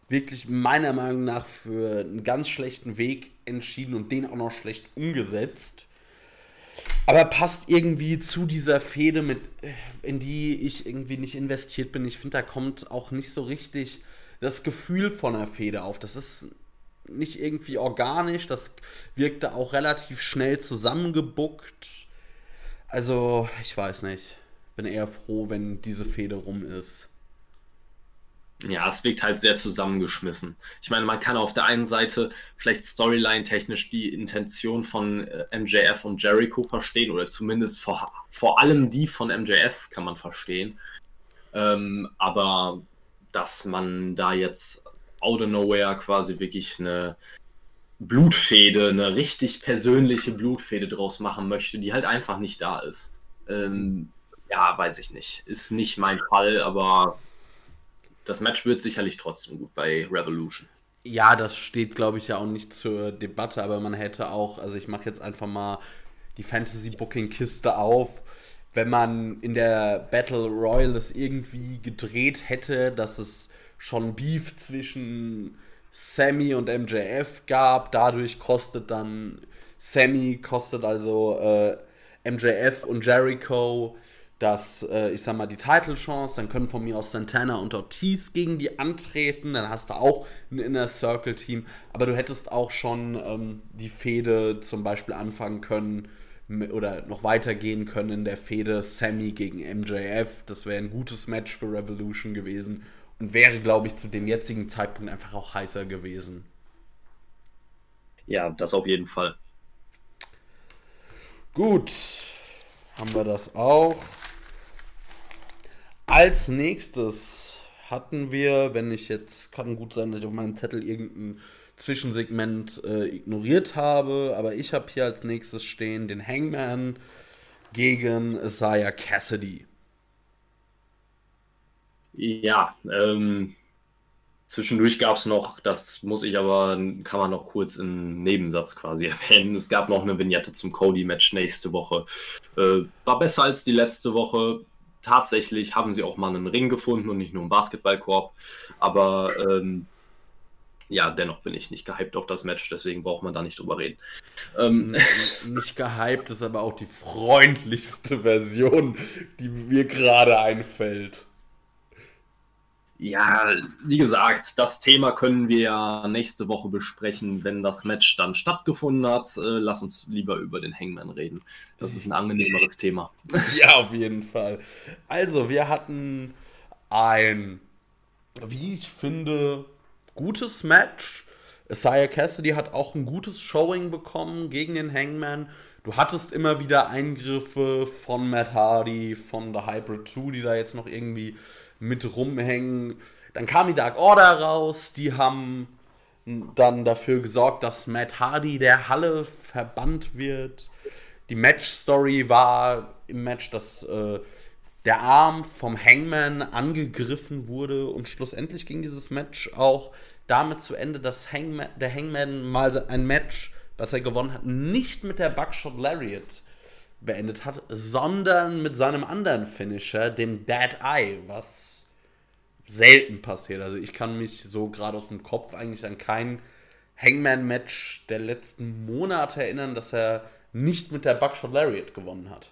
wirklich meiner Meinung nach für einen ganz schlechten Weg entschieden und den auch noch schlecht umgesetzt. Aber passt irgendwie zu dieser Fehde, mit, in die ich irgendwie nicht investiert bin. Ich finde, da kommt auch nicht so richtig das Gefühl von der Feder auf. Das ist nicht irgendwie organisch, das wirkte auch relativ schnell zusammengebuckt. Also, ich weiß nicht. Bin eher froh, wenn diese Feder rum ist. Ja, es wirkt halt sehr zusammengeschmissen. Ich meine, man kann auf der einen Seite vielleicht storyline-technisch die Intention von äh, MJF und Jericho verstehen, oder zumindest vor, vor allem die von MJF kann man verstehen. Ähm, aber dass man da jetzt out of nowhere quasi wirklich eine Blutfede, eine richtig persönliche Blutfede draus machen möchte, die halt einfach nicht da ist. Ähm, ja, weiß ich nicht. Ist nicht mein Fall, aber das Match wird sicherlich trotzdem gut bei Revolution. Ja, das steht, glaube ich, ja auch nicht zur Debatte, aber man hätte auch, also ich mache jetzt einfach mal die Fantasy-Booking-Kiste auf. Wenn man in der Battle Royale es irgendwie gedreht hätte, dass es schon Beef zwischen Sammy und MJF gab, dadurch kostet dann Sammy, kostet also äh, MJF und Jericho das, äh, ich sag mal, die Title-Chance, dann können von mir aus Santana und Ortiz gegen die antreten, dann hast du auch ein Inner Circle-Team, aber du hättest auch schon ähm, die Fehde zum Beispiel anfangen können oder noch weitergehen können in der Fehde Sammy gegen MJF. Das wäre ein gutes Match für Revolution gewesen und wäre, glaube ich, zu dem jetzigen Zeitpunkt einfach auch heißer gewesen. Ja, das auf jeden Fall. Gut, haben wir das auch. Als nächstes hatten wir, wenn ich jetzt, kann gut sein, dass ich auf meinem Zettel irgendein Zwischensegment äh, ignoriert habe, aber ich habe hier als nächstes stehen den Hangman gegen Isaiah Cassidy. Ja, ähm, zwischendurch gab es noch, das muss ich aber, kann man noch kurz im Nebensatz quasi erwähnen. Es gab noch eine Vignette zum Cody-Match nächste Woche. Äh, war besser als die letzte Woche, tatsächlich haben sie auch mal einen Ring gefunden und nicht nur einen Basketballkorb. Aber ähm, ja, dennoch bin ich nicht gehypt auf das Match, deswegen braucht man da nicht drüber reden. Ähm, nicht gehypt ist aber auch die freundlichste Version, die mir gerade einfällt. Ja, wie gesagt, das Thema können wir ja nächste Woche besprechen, wenn das Match dann stattgefunden hat. Äh, lass uns lieber über den Hangman reden. Das ist ein angenehmeres Thema. Ja, auf jeden Fall. Also, wir hatten ein, wie ich finde, gutes Match. Isaiah Cassidy hat auch ein gutes Showing bekommen gegen den Hangman. Du hattest immer wieder Eingriffe von Matt Hardy, von The Hybrid 2, die da jetzt noch irgendwie mit rumhängen. Dann kam die Dark Order raus, die haben dann dafür gesorgt, dass Matt Hardy der Halle verbannt wird. Die Match-Story war im Match, dass äh, der Arm vom Hangman angegriffen wurde und schlussendlich ging dieses Match auch damit zu Ende, dass Hangman, der Hangman mal ein Match, was er gewonnen hat, nicht mit der Buckshot Lariat beendet hat, sondern mit seinem anderen Finisher, dem Dead Eye, was selten passiert. Also ich kann mich so gerade aus dem Kopf eigentlich an kein Hangman-Match der letzten Monate erinnern, dass er nicht mit der Buckshot Lariat gewonnen hat.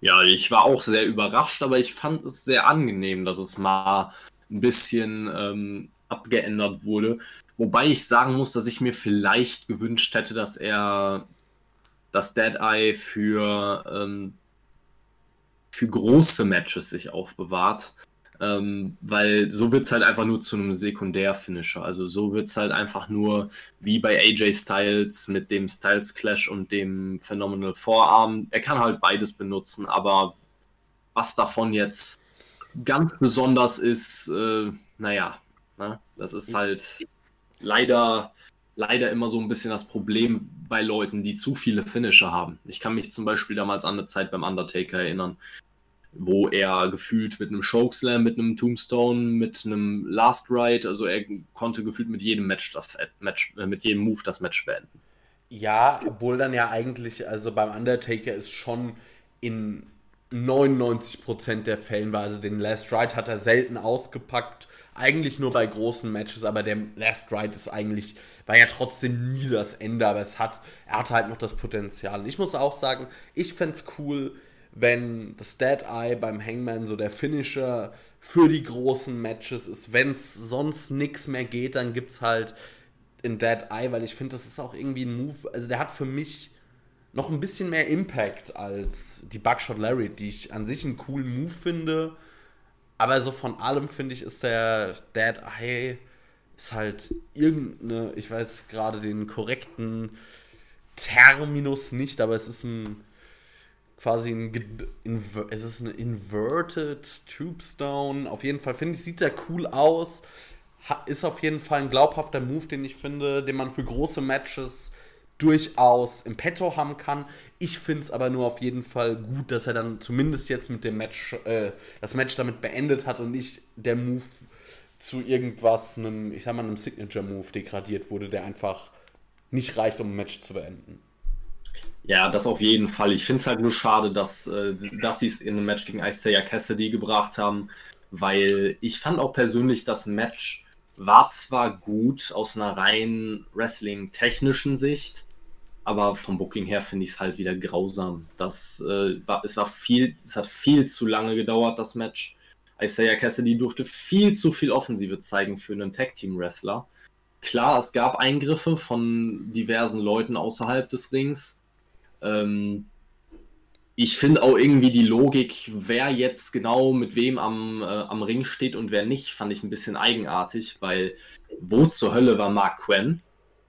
Ja, ich war auch sehr überrascht, aber ich fand es sehr angenehm, dass es mal ein bisschen ähm, abgeändert wurde. Wobei ich sagen muss, dass ich mir vielleicht gewünscht hätte, dass er das Dead Eye für, ähm, für große Matches sich aufbewahrt. Ähm, weil so wird es halt einfach nur zu einem Sekundär-Finisher. Also so wird es halt einfach nur wie bei AJ Styles mit dem Styles Clash und dem Phenomenal Vorarm. Er kann halt beides benutzen, aber was davon jetzt ganz besonders ist, äh, naja, ne? das ist halt leider leider immer so ein bisschen das Problem bei Leuten, die zu viele Finisher haben. Ich kann mich zum Beispiel damals an eine Zeit beim Undertaker erinnern, wo er gefühlt mit einem Chokeslam, mit einem Tombstone, mit einem Last Ride, also er konnte gefühlt mit jedem Match das Match, äh, mit jedem Move das Match beenden. Ja, obwohl dann ja eigentlich, also beim Undertaker ist schon in 99% der Fällen war, also den Last Ride hat er selten ausgepackt eigentlich nur bei großen Matches, aber der Last Ride ist eigentlich, war ja trotzdem nie das Ende, aber es hat, er hat halt noch das Potenzial. Ich muss auch sagen, ich fände es cool, wenn das Dead Eye beim Hangman so der Finisher für die großen Matches ist. Wenn es sonst nichts mehr geht, dann gibt es halt in Dead Eye, weil ich finde, das ist auch irgendwie ein Move. Also der hat für mich noch ein bisschen mehr Impact als die Buckshot Larry, die ich an sich einen coolen Move finde. Aber so von allem finde ich, ist der Dead Eye ist halt irgendeine, ich weiß gerade den korrekten Terminus nicht, aber es ist ein quasi ein, es ist eine inverted Tubestone. Auf jeden Fall finde ich, sieht sehr cool aus. Ist auf jeden Fall ein glaubhafter Move, den ich finde, den man für große Matches durchaus im Petto haben kann. Ich finde es aber nur auf jeden Fall gut, dass er dann zumindest jetzt mit dem Match, äh, das Match damit beendet hat und nicht der Move zu irgendwas, einem, ich sag mal, einem Signature-Move degradiert wurde, der einfach nicht reicht, um ein Match zu beenden. Ja, das auf jeden Fall. Ich finde es halt nur schade, dass, äh, dass sie es in einem Match gegen Isaiah Cassidy gebracht haben, weil ich fand auch persönlich, das Match war zwar gut aus einer rein Wrestling-technischen Sicht, aber vom Booking her finde ich es halt wieder grausam. Das, äh, war, es, war viel, es hat viel zu lange gedauert, das Match. Isaiah Cassidy durfte viel zu viel Offensive zeigen für einen Tag-Team-Wrestler. Klar, es gab Eingriffe von diversen Leuten außerhalb des Rings. Ähm, ich finde auch irgendwie die Logik, wer jetzt genau mit wem am, äh, am Ring steht und wer nicht, fand ich ein bisschen eigenartig, weil wo zur Hölle war Mark Quinn?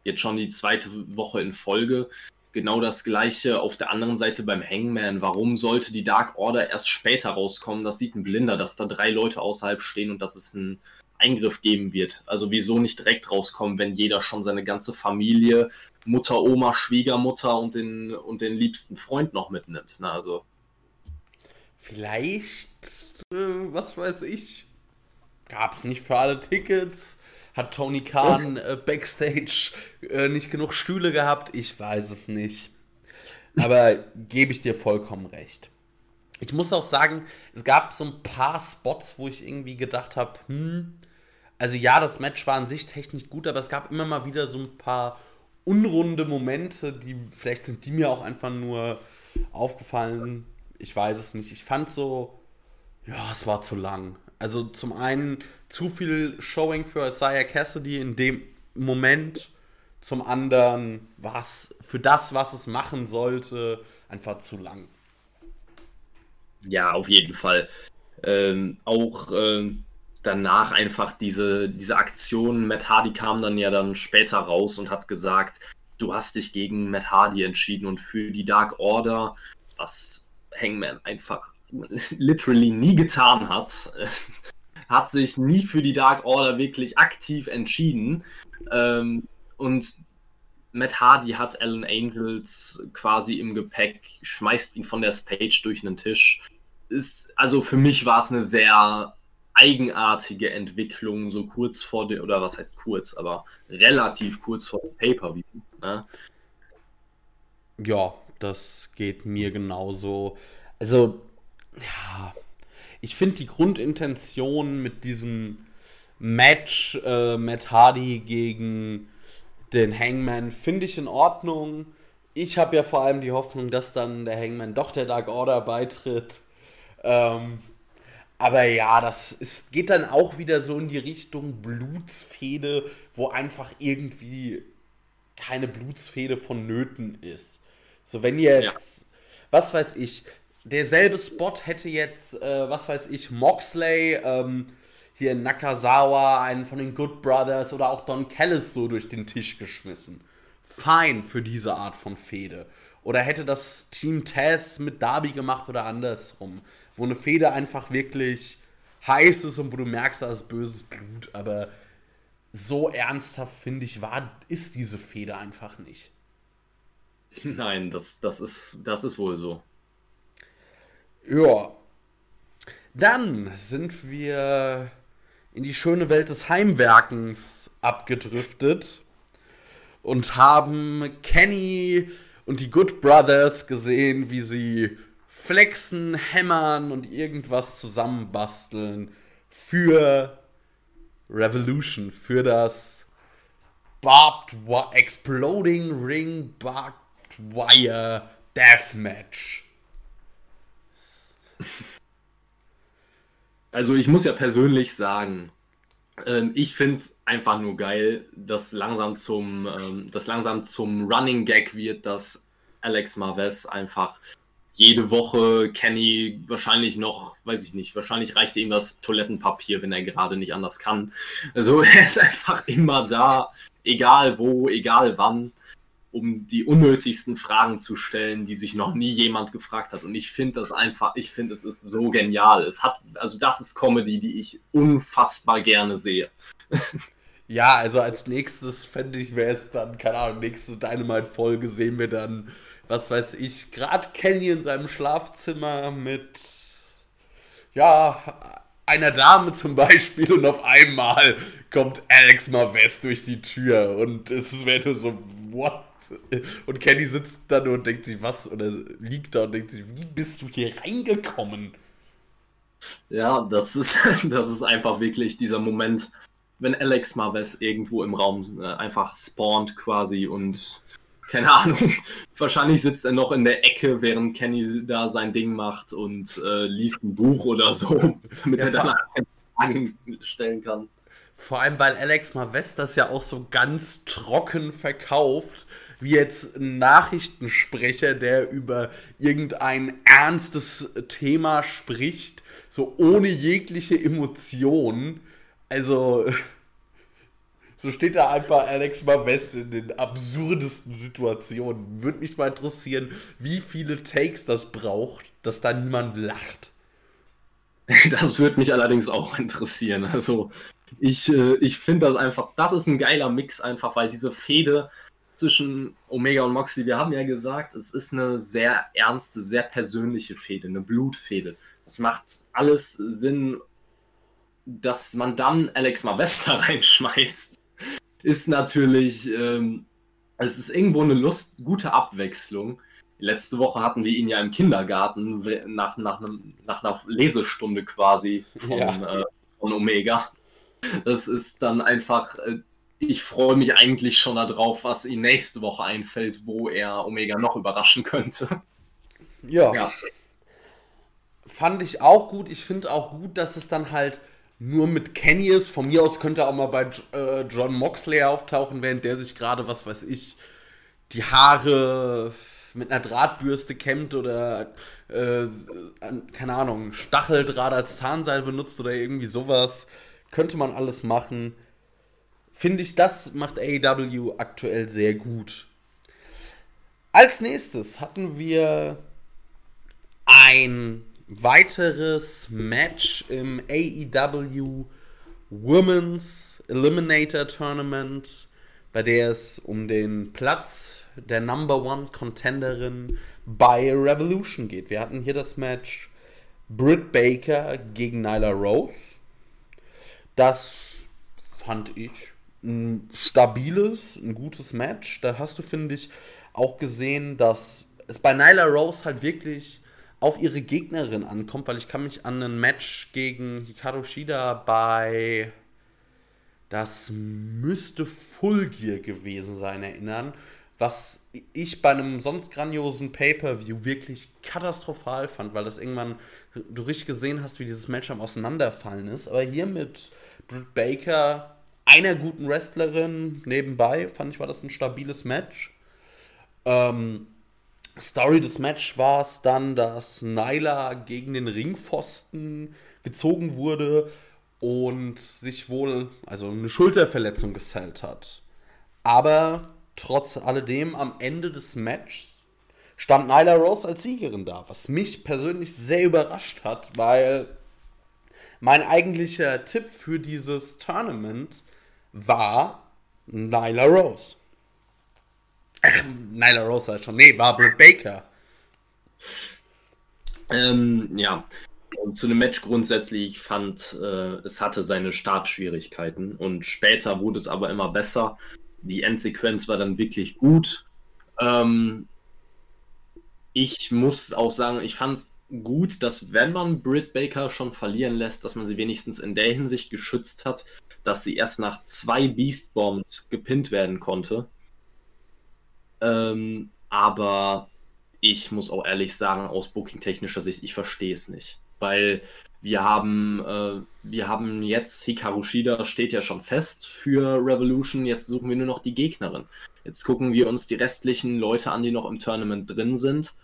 Jetzt schon die zweite Woche in Folge. Genau das gleiche auf der anderen Seite beim Hangman. Warum sollte die Dark Order erst später rauskommen? Das sieht ein Blinder, dass da drei Leute außerhalb stehen und dass es einen Eingriff geben wird. Also wieso nicht direkt rauskommen, wenn jeder schon seine ganze Familie, Mutter, Oma, Schwiegermutter und den, und den liebsten Freund noch mitnimmt. Na, also. Vielleicht, äh, was weiß ich, gab es nicht für alle Tickets hat Tony Khan äh, backstage äh, nicht genug Stühle gehabt? Ich weiß es nicht. Aber gebe ich dir vollkommen recht. Ich muss auch sagen, es gab so ein paar Spots, wo ich irgendwie gedacht habe, hm, also ja, das Match war an sich technisch gut, aber es gab immer mal wieder so ein paar unrunde Momente, die vielleicht sind die mir auch einfach nur aufgefallen. Ich weiß es nicht. Ich fand so, ja, es war zu lang. Also zum einen zu viel Showing für Isaiah Cassidy in dem Moment. Zum anderen war es für das, was es machen sollte, einfach zu lang. Ja, auf jeden Fall. Ähm, auch ähm, danach einfach diese, diese Aktion. Matt Hardy kam dann ja dann später raus und hat gesagt, du hast dich gegen Matt Hardy entschieden und für die Dark Order, was Hangman einfach literally nie getan hat, hat sich nie für die Dark Order wirklich aktiv entschieden. Ähm, und Matt Hardy hat Alan Angels quasi im Gepäck, schmeißt ihn von der Stage durch einen Tisch. Ist, also für mich war es eine sehr eigenartige Entwicklung, so kurz vor dem, oder was heißt kurz, aber relativ kurz vor dem Pay-Per-View. Ne? Ja, das geht mir genauso. Also, ja, ich finde die Grundintention mit diesem Match äh, Matt Hardy gegen den Hangman finde ich in Ordnung. Ich habe ja vor allem die Hoffnung, dass dann der Hangman doch der Dark Order beitritt. Ähm, aber ja, das ist, geht dann auch wieder so in die Richtung Blutsfehde, wo einfach irgendwie keine Blutsfehde vonnöten ist. So, wenn jetzt, ja. was weiß ich, derselbe Spot hätte jetzt, äh, was weiß ich, Moxley, ähm, hier Nakazawa, einen von den Good Brothers oder auch Don Callis so durch den Tisch geschmissen. Fein für diese Art von Fehde. Oder hätte das Team Tess mit Darby gemacht oder andersrum. Wo eine Fehde einfach wirklich heiß ist und wo du merkst, da ist böses Blut. Aber so ernsthaft, finde ich, war, ist diese Fehde einfach nicht. Nein, das, das, ist, das ist wohl so. Ja. Dann sind wir in die schöne Welt des Heimwerkens abgedriftet und haben Kenny und die Good Brothers gesehen, wie sie flexen, hämmern und irgendwas zusammenbasteln für Revolution, für das Barbed Exploding Ring Barbed Wire Deathmatch. also ich muss ja persönlich sagen, ähm, ich finde es einfach nur geil, dass langsam zum, ähm, langsam zum Running Gag wird, dass Alex Marves einfach jede Woche Kenny wahrscheinlich noch, weiß ich nicht, wahrscheinlich reicht ihm das Toilettenpapier, wenn er gerade nicht anders kann. Also er ist einfach immer da, egal wo, egal wann, um die unnötigsten Fragen zu stellen, die sich noch nie jemand gefragt hat. Und ich finde das einfach, ich finde es ist so genial. Es hat, also das ist Comedy, die ich unfassbar gerne sehe. Ja, also als nächstes fände ich, wäre es dann, keine Ahnung, nächste Dynamite-Folge sehen wir dann was weiß ich, gerade Kenny in seinem Schlafzimmer mit, ja, einer Dame zum Beispiel und auf einmal kommt Alex Marvest durch die Tür und es wäre nur so, what? Und Kenny sitzt da nur und denkt sich, was? Oder liegt da und denkt sich, wie bist du hier reingekommen? Ja, das ist, das ist einfach wirklich dieser Moment, wenn Alex Marves irgendwo im Raum äh, einfach spawnt quasi und keine Ahnung, wahrscheinlich sitzt er noch in der Ecke, während Kenny da sein Ding macht und äh, liest ein Buch oder so, damit ja, er dann Fragen stellen kann. Vor allem, weil Alex Marvest das ja auch so ganz trocken verkauft, wie jetzt ein Nachrichtensprecher, der über irgendein ernstes Thema spricht, so ohne jegliche Emotion. Also, so steht da einfach Alex Marvest in den absurdesten Situationen. Würde mich mal interessieren, wie viele Takes das braucht, dass da niemand lacht. Das würde mich allerdings auch interessieren. Also ich, äh, ich finde das einfach, das ist ein geiler Mix einfach, weil diese Fehde zwischen Omega und Moxley, wir haben ja gesagt, es ist eine sehr ernste, sehr persönliche Fehde, eine Blutfehde. Das macht alles Sinn, dass man dann Alex Marvesta reinschmeißt ist natürlich, ähm, es ist irgendwo eine Lust, gute Abwechslung. Letzte Woche hatten wir ihn ja im Kindergarten nach, nach, einem, nach einer Lesestunde quasi von, ja. äh, von Omega. Das ist dann einfach, äh, ich freue mich eigentlich schon darauf, was ihm nächste Woche einfällt, wo er Omega noch überraschen könnte. Ja. ja. Fand ich auch gut. Ich finde auch gut, dass es dann halt nur mit Kenny ist. Von mir aus könnte er auch mal bei äh, John Moxley auftauchen, während der sich gerade, was weiß ich, die Haare mit einer Drahtbürste kämmt oder, äh, keine Ahnung, Stacheldraht als Zahnseil benutzt oder irgendwie sowas. Könnte man alles machen. Finde ich, das macht AEW aktuell sehr gut. Als nächstes hatten wir ein weiteres Match im AEW Women's Eliminator Tournament, bei der es um den Platz der Number One Contenderin bei Revolution geht. Wir hatten hier das Match Britt Baker gegen Nyla Rose. Das fand ich ein stabiles, ein gutes Match. Da hast du, finde ich, auch gesehen, dass es bei Nyla Rose halt wirklich auf ihre Gegnerin ankommt, weil ich kann mich an ein Match gegen Hikaru Shida bei das müsste Full Gear gewesen sein erinnern, was ich bei einem sonst grandiosen Pay-per-View wirklich katastrophal fand, weil das irgendwann du richtig gesehen hast, wie dieses Match am auseinanderfallen ist, aber hier mit Britt Baker einer guten Wrestlerin nebenbei fand ich war das ein stabiles Match. Ähm, Story des Match war es dann, dass Nyla gegen den Ringpfosten gezogen wurde und sich wohl also eine Schulterverletzung gesellt hat. Aber trotz alledem am Ende des Matches stand Nyla Rose als Siegerin da, was mich persönlich sehr überrascht hat, weil mein eigentlicher Tipp für dieses Tournament war Nyla Rose. Ach, Nyla Rose halt schon. Nee, war Britt Baker. Ähm, ja. Und zu dem Match grundsätzlich, ich fand, äh, es hatte seine Startschwierigkeiten und später wurde es aber immer besser. Die Endsequenz war dann wirklich gut. Ähm, ich muss auch sagen, ich fand es gut, dass wenn man Britt Baker schon verlieren lässt, dass man sie wenigstens in der Hinsicht geschützt hat, dass sie erst nach zwei Beast Bombs gepinnt werden konnte. Ähm, aber ich muss auch ehrlich sagen, aus booking-technischer Sicht, ich verstehe es nicht. Weil Wir haben, äh, wir haben jetzt, Hikaru Shida steht ja schon fest für Revolution, jetzt suchen wir nur noch die Gegnerin. Jetzt gucken wir uns die restlichen Leute an, die noch im Tournament drin sind.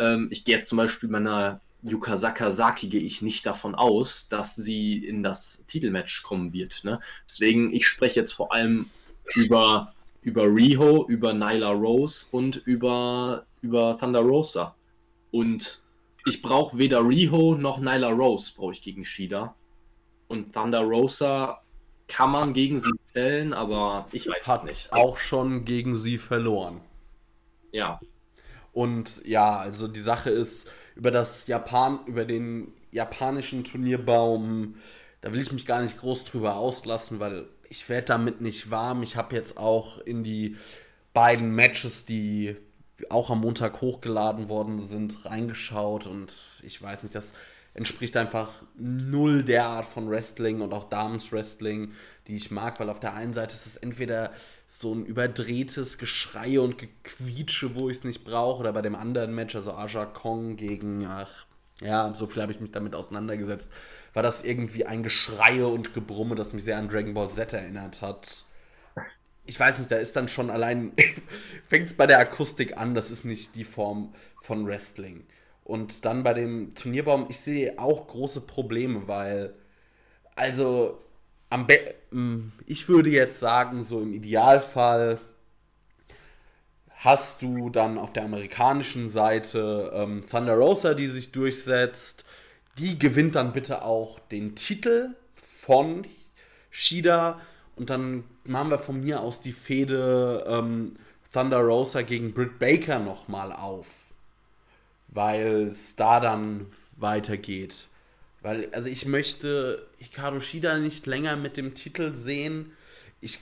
Ähm, ich gehe jetzt zum Beispiel bei einer Yuka Sakazaki gehe ich nicht davon aus, dass sie in das Titelmatch kommen wird. Ne? Deswegen, ich spreche jetzt vor allem über, über Riho, über Nyla Rose und über, über Thunder Rosa. Und ich brauche weder Riho noch Nyla Rose brauche ich gegen Shida. Und Thunder Rosa kann man gegen sie stellen, aber ich weiß Hat es nicht. auch schon gegen sie verloren. Ja. Und ja, also die Sache ist, über das Japan, über den japanischen Turnierbaum, da will ich mich gar nicht groß drüber auslassen, weil ich werde damit nicht warm. Ich habe jetzt auch in die beiden Matches, die auch am Montag hochgeladen worden sind, reingeschaut und ich weiß nicht, das entspricht einfach null der Art von Wrestling und auch Damenswrestling, die ich mag, weil auf der einen Seite ist es entweder so ein überdrehtes Geschrei und Gequietsche, wo ich es nicht brauche, oder bei dem anderen Match, also Aja Kong gegen, ach, ja, so viel habe ich mich damit auseinandergesetzt, war das irgendwie ein Geschreie und Gebrumme, das mich sehr an Dragon Ball Z erinnert hat ich weiß nicht, da ist dann schon allein, fängt es bei der Akustik an, das ist nicht die Form von Wrestling. Und dann bei dem Turnierbaum, ich sehe auch große Probleme, weil, also, am Be hm, ich würde jetzt sagen, so im Idealfall hast du dann auf der amerikanischen Seite ähm, Thunder Rosa, die sich durchsetzt. Die gewinnt dann bitte auch den Titel von Shida und dann machen wir von mir aus die Fehde ähm, Thunder Rosa gegen Britt Baker nochmal auf. Weil es da dann weitergeht. Weil, also ich möchte Hikaru Shida nicht länger mit dem Titel sehen. Ich,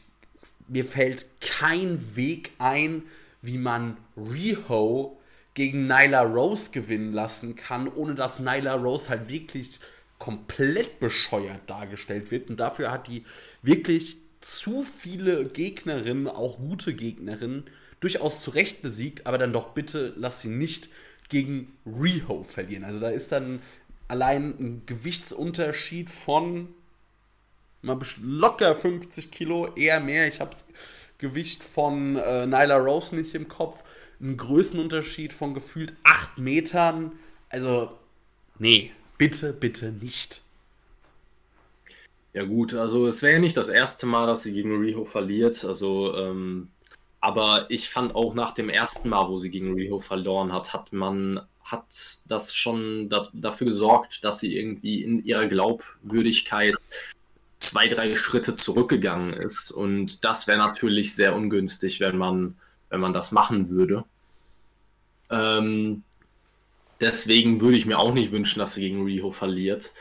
mir fällt kein Weg ein, wie man Riho gegen Nyla Rose gewinnen lassen kann, ohne dass Nyla Rose halt wirklich komplett bescheuert dargestellt wird. Und dafür hat die wirklich zu viele Gegnerinnen, auch gute Gegnerinnen, durchaus zu Recht besiegt, aber dann doch bitte lass sie nicht gegen Riho verlieren. Also da ist dann allein ein Gewichtsunterschied von mal locker 50 Kilo, eher mehr. Ich habe das Gewicht von äh, Nyla Rose nicht im Kopf. Ein Größenunterschied von gefühlt 8 Metern. Also, nee, bitte, bitte nicht. Ja gut, also es wäre ja nicht das erste Mal, dass sie gegen Riho verliert. Also, ähm, aber ich fand auch nach dem ersten Mal, wo sie gegen Riho verloren hat, hat man hat das schon da, dafür gesorgt, dass sie irgendwie in ihrer Glaubwürdigkeit zwei, drei Schritte zurückgegangen ist. Und das wäre natürlich sehr ungünstig, wenn man, wenn man das machen würde. Ähm, deswegen würde ich mir auch nicht wünschen, dass sie gegen Riho verliert.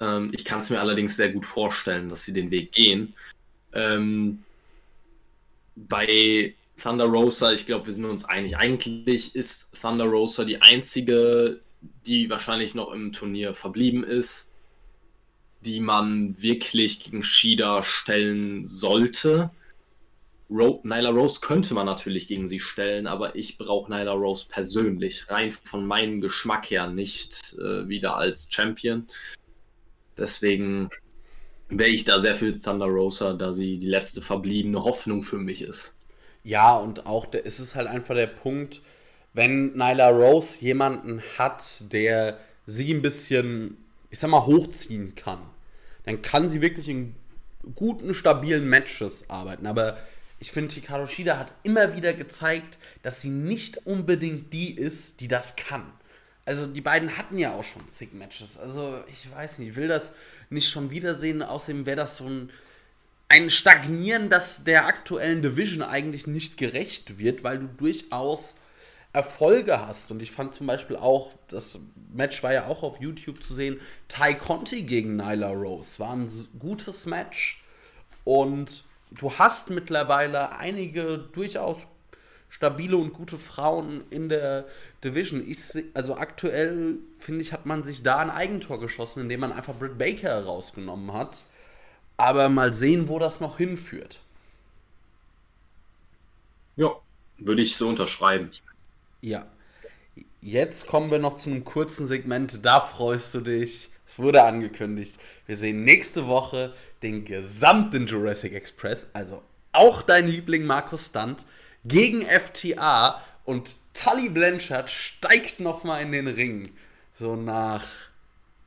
Ähm, ich kann es mir allerdings sehr gut vorstellen, dass sie den Weg gehen. Ähm, bei Thunder Rosa, ich glaube, wir sind uns einig. Eigentlich ist Thunder Rosa die einzige, die wahrscheinlich noch im Turnier verblieben ist, die man wirklich gegen Shida stellen sollte. Ro Nyla Rose könnte man natürlich gegen sie stellen, aber ich brauche Nyla Rose persönlich, rein von meinem Geschmack her, nicht äh, wieder als Champion. Deswegen wäre ich da sehr für Thunder Rosa, da sie die letzte verbliebene Hoffnung für mich ist. Ja, und auch der, ist es halt einfach der Punkt, wenn Nyla Rose jemanden hat, der sie ein bisschen, ich sag mal, hochziehen kann, dann kann sie wirklich in guten, stabilen Matches arbeiten. Aber ich finde, Hikaru Shida hat immer wieder gezeigt, dass sie nicht unbedingt die ist, die das kann also die beiden hatten ja auch schon zig Matches. Also ich weiß nicht, ich will das nicht schon wiedersehen. Außerdem wäre das so ein, ein Stagnieren, das der aktuellen Division eigentlich nicht gerecht wird, weil du durchaus Erfolge hast. Und ich fand zum Beispiel auch, das Match war ja auch auf YouTube zu sehen, Ty Conti gegen Nyla Rose. War ein gutes Match. Und du hast mittlerweile einige durchaus stabile und gute Frauen in der Division. Ich, also aktuell, finde ich, hat man sich da ein Eigentor geschossen, indem man einfach Britt Baker rausgenommen hat. Aber mal sehen, wo das noch hinführt. Ja, würde ich so unterschreiben. Ja. Jetzt kommen wir noch zu einem kurzen Segment. Da freust du dich. Es wurde angekündigt. Wir sehen nächste Woche den gesamten Jurassic Express, also auch dein Liebling Markus Stunt, gegen FTA und Tully Blanchard steigt nochmal in den Ring. So nach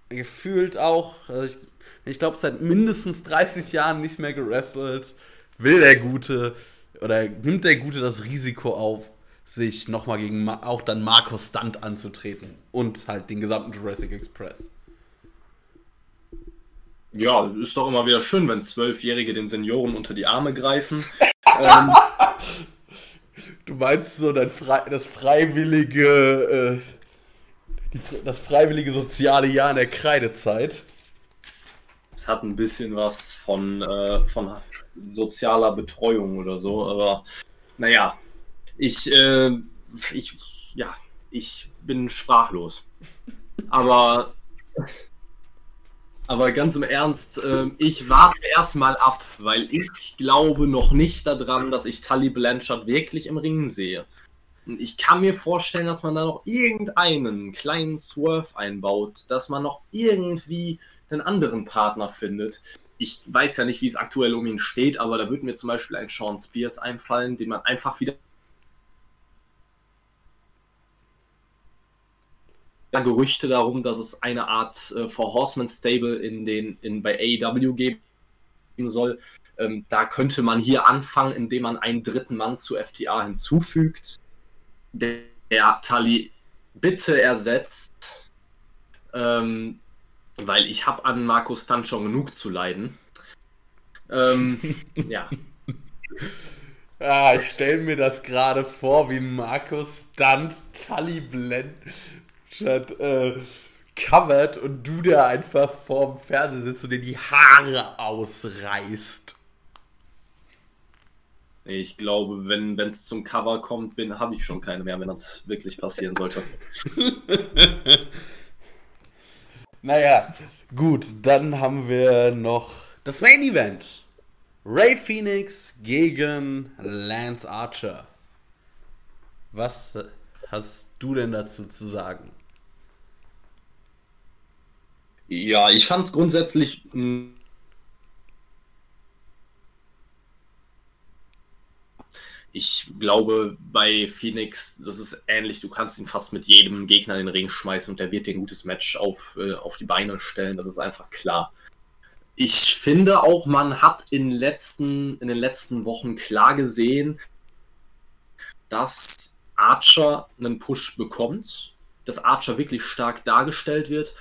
gefühlt auch, also ich, ich glaube, seit mindestens 30 Jahren nicht mehr gewrestelt. Will der Gute oder nimmt der Gute das Risiko auf, sich nochmal gegen auch dann Markus Stunt anzutreten und halt den gesamten Jurassic Express. Ja, ist doch immer wieder schön, wenn Zwölfjährige den Senioren unter die Arme greifen. ähm, du meinst so das, Fre das freiwillige, äh, die, das freiwillige soziale Jahr in der Kreidezeit? Es hat ein bisschen was von, äh, von sozialer Betreuung oder so, aber naja, ich, äh, ich, ja, ich bin sprachlos. Aber, aber ganz im Ernst, äh, ich warte erstmal ab, weil ich glaube noch nicht daran, dass ich Tully Blanchard wirklich im Ring sehe. Und ich kann mir vorstellen, dass man da noch irgendeinen kleinen Swerve einbaut, dass man noch irgendwie einen anderen Partner findet. Ich weiß ja nicht, wie es aktuell um ihn steht, aber da würde mir zum Beispiel ein Sean Spears einfallen, den man einfach wieder Gerüchte darum, dass es eine Art äh, For Horseman Stable in den, in, bei AEW geben soll. Ähm, da könnte man hier anfangen, indem man einen dritten Mann zu FTA hinzufügt, der, der Tali bitte ersetzt, ähm, weil ich habe an Markus dann schon genug zu leiden. Ähm, ja. Ah, ich stelle mir das gerade vor, wie Markus Stunt Tully Blend statt äh, covert und du da einfach vorm Fernseher sitzt und dir die Haare ausreißt. Ich glaube, wenn es zum Cover kommt, habe ich schon keine mehr, wenn das wirklich passieren sollte. naja, gut, dann haben wir noch das Main Event. Ray Phoenix gegen Lance Archer. Was hast du denn dazu zu sagen? Ja, ich fand es grundsätzlich. Hm, ich glaube, bei Phoenix, das ist ähnlich, du kannst ihn fast mit jedem Gegner in den Ring schmeißen und der wird dir ein gutes Match auf, äh, auf die Beine stellen, das ist einfach klar. Ich finde auch, man hat in, letzten, in den letzten Wochen klar gesehen, dass Archer einen Push bekommt, dass Archer wirklich stark dargestellt wird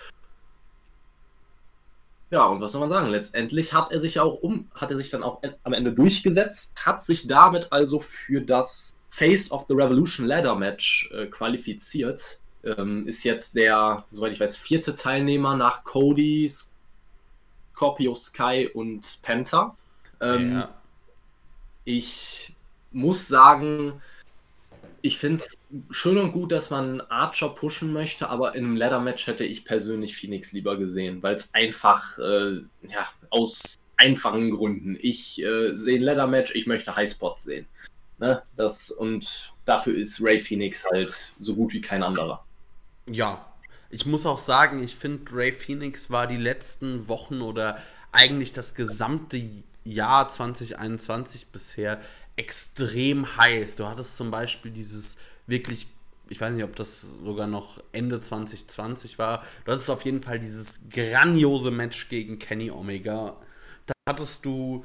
ja, und was soll man sagen? Letztendlich hat er sich auch um, hat er sich dann auch am Ende durchgesetzt, hat sich damit also für das Face of the Revolution Ladder Match äh, qualifiziert. Ähm, ist jetzt der, soweit ich weiß, vierte Teilnehmer nach Cody, Scorpio Sky und Penta. Ähm, ja. Ich muss sagen, ich finde es schön und gut, dass man Archer pushen möchte, aber in einem Ladder-Match hätte ich persönlich Phoenix lieber gesehen, weil es einfach, äh, ja, aus einfachen Gründen. Ich äh, sehe ein Ladder-Match, ich möchte Highspots sehen. Ne? Das, und dafür ist Ray Phoenix halt so gut wie kein anderer. Ja, ich muss auch sagen, ich finde, Ray Phoenix war die letzten Wochen oder eigentlich das gesamte Jahr 2021 bisher extrem heiß. Du hattest zum Beispiel dieses wirklich, ich weiß nicht, ob das sogar noch Ende 2020 war. Du hattest auf jeden Fall dieses grandiose Match gegen Kenny Omega. Da hattest du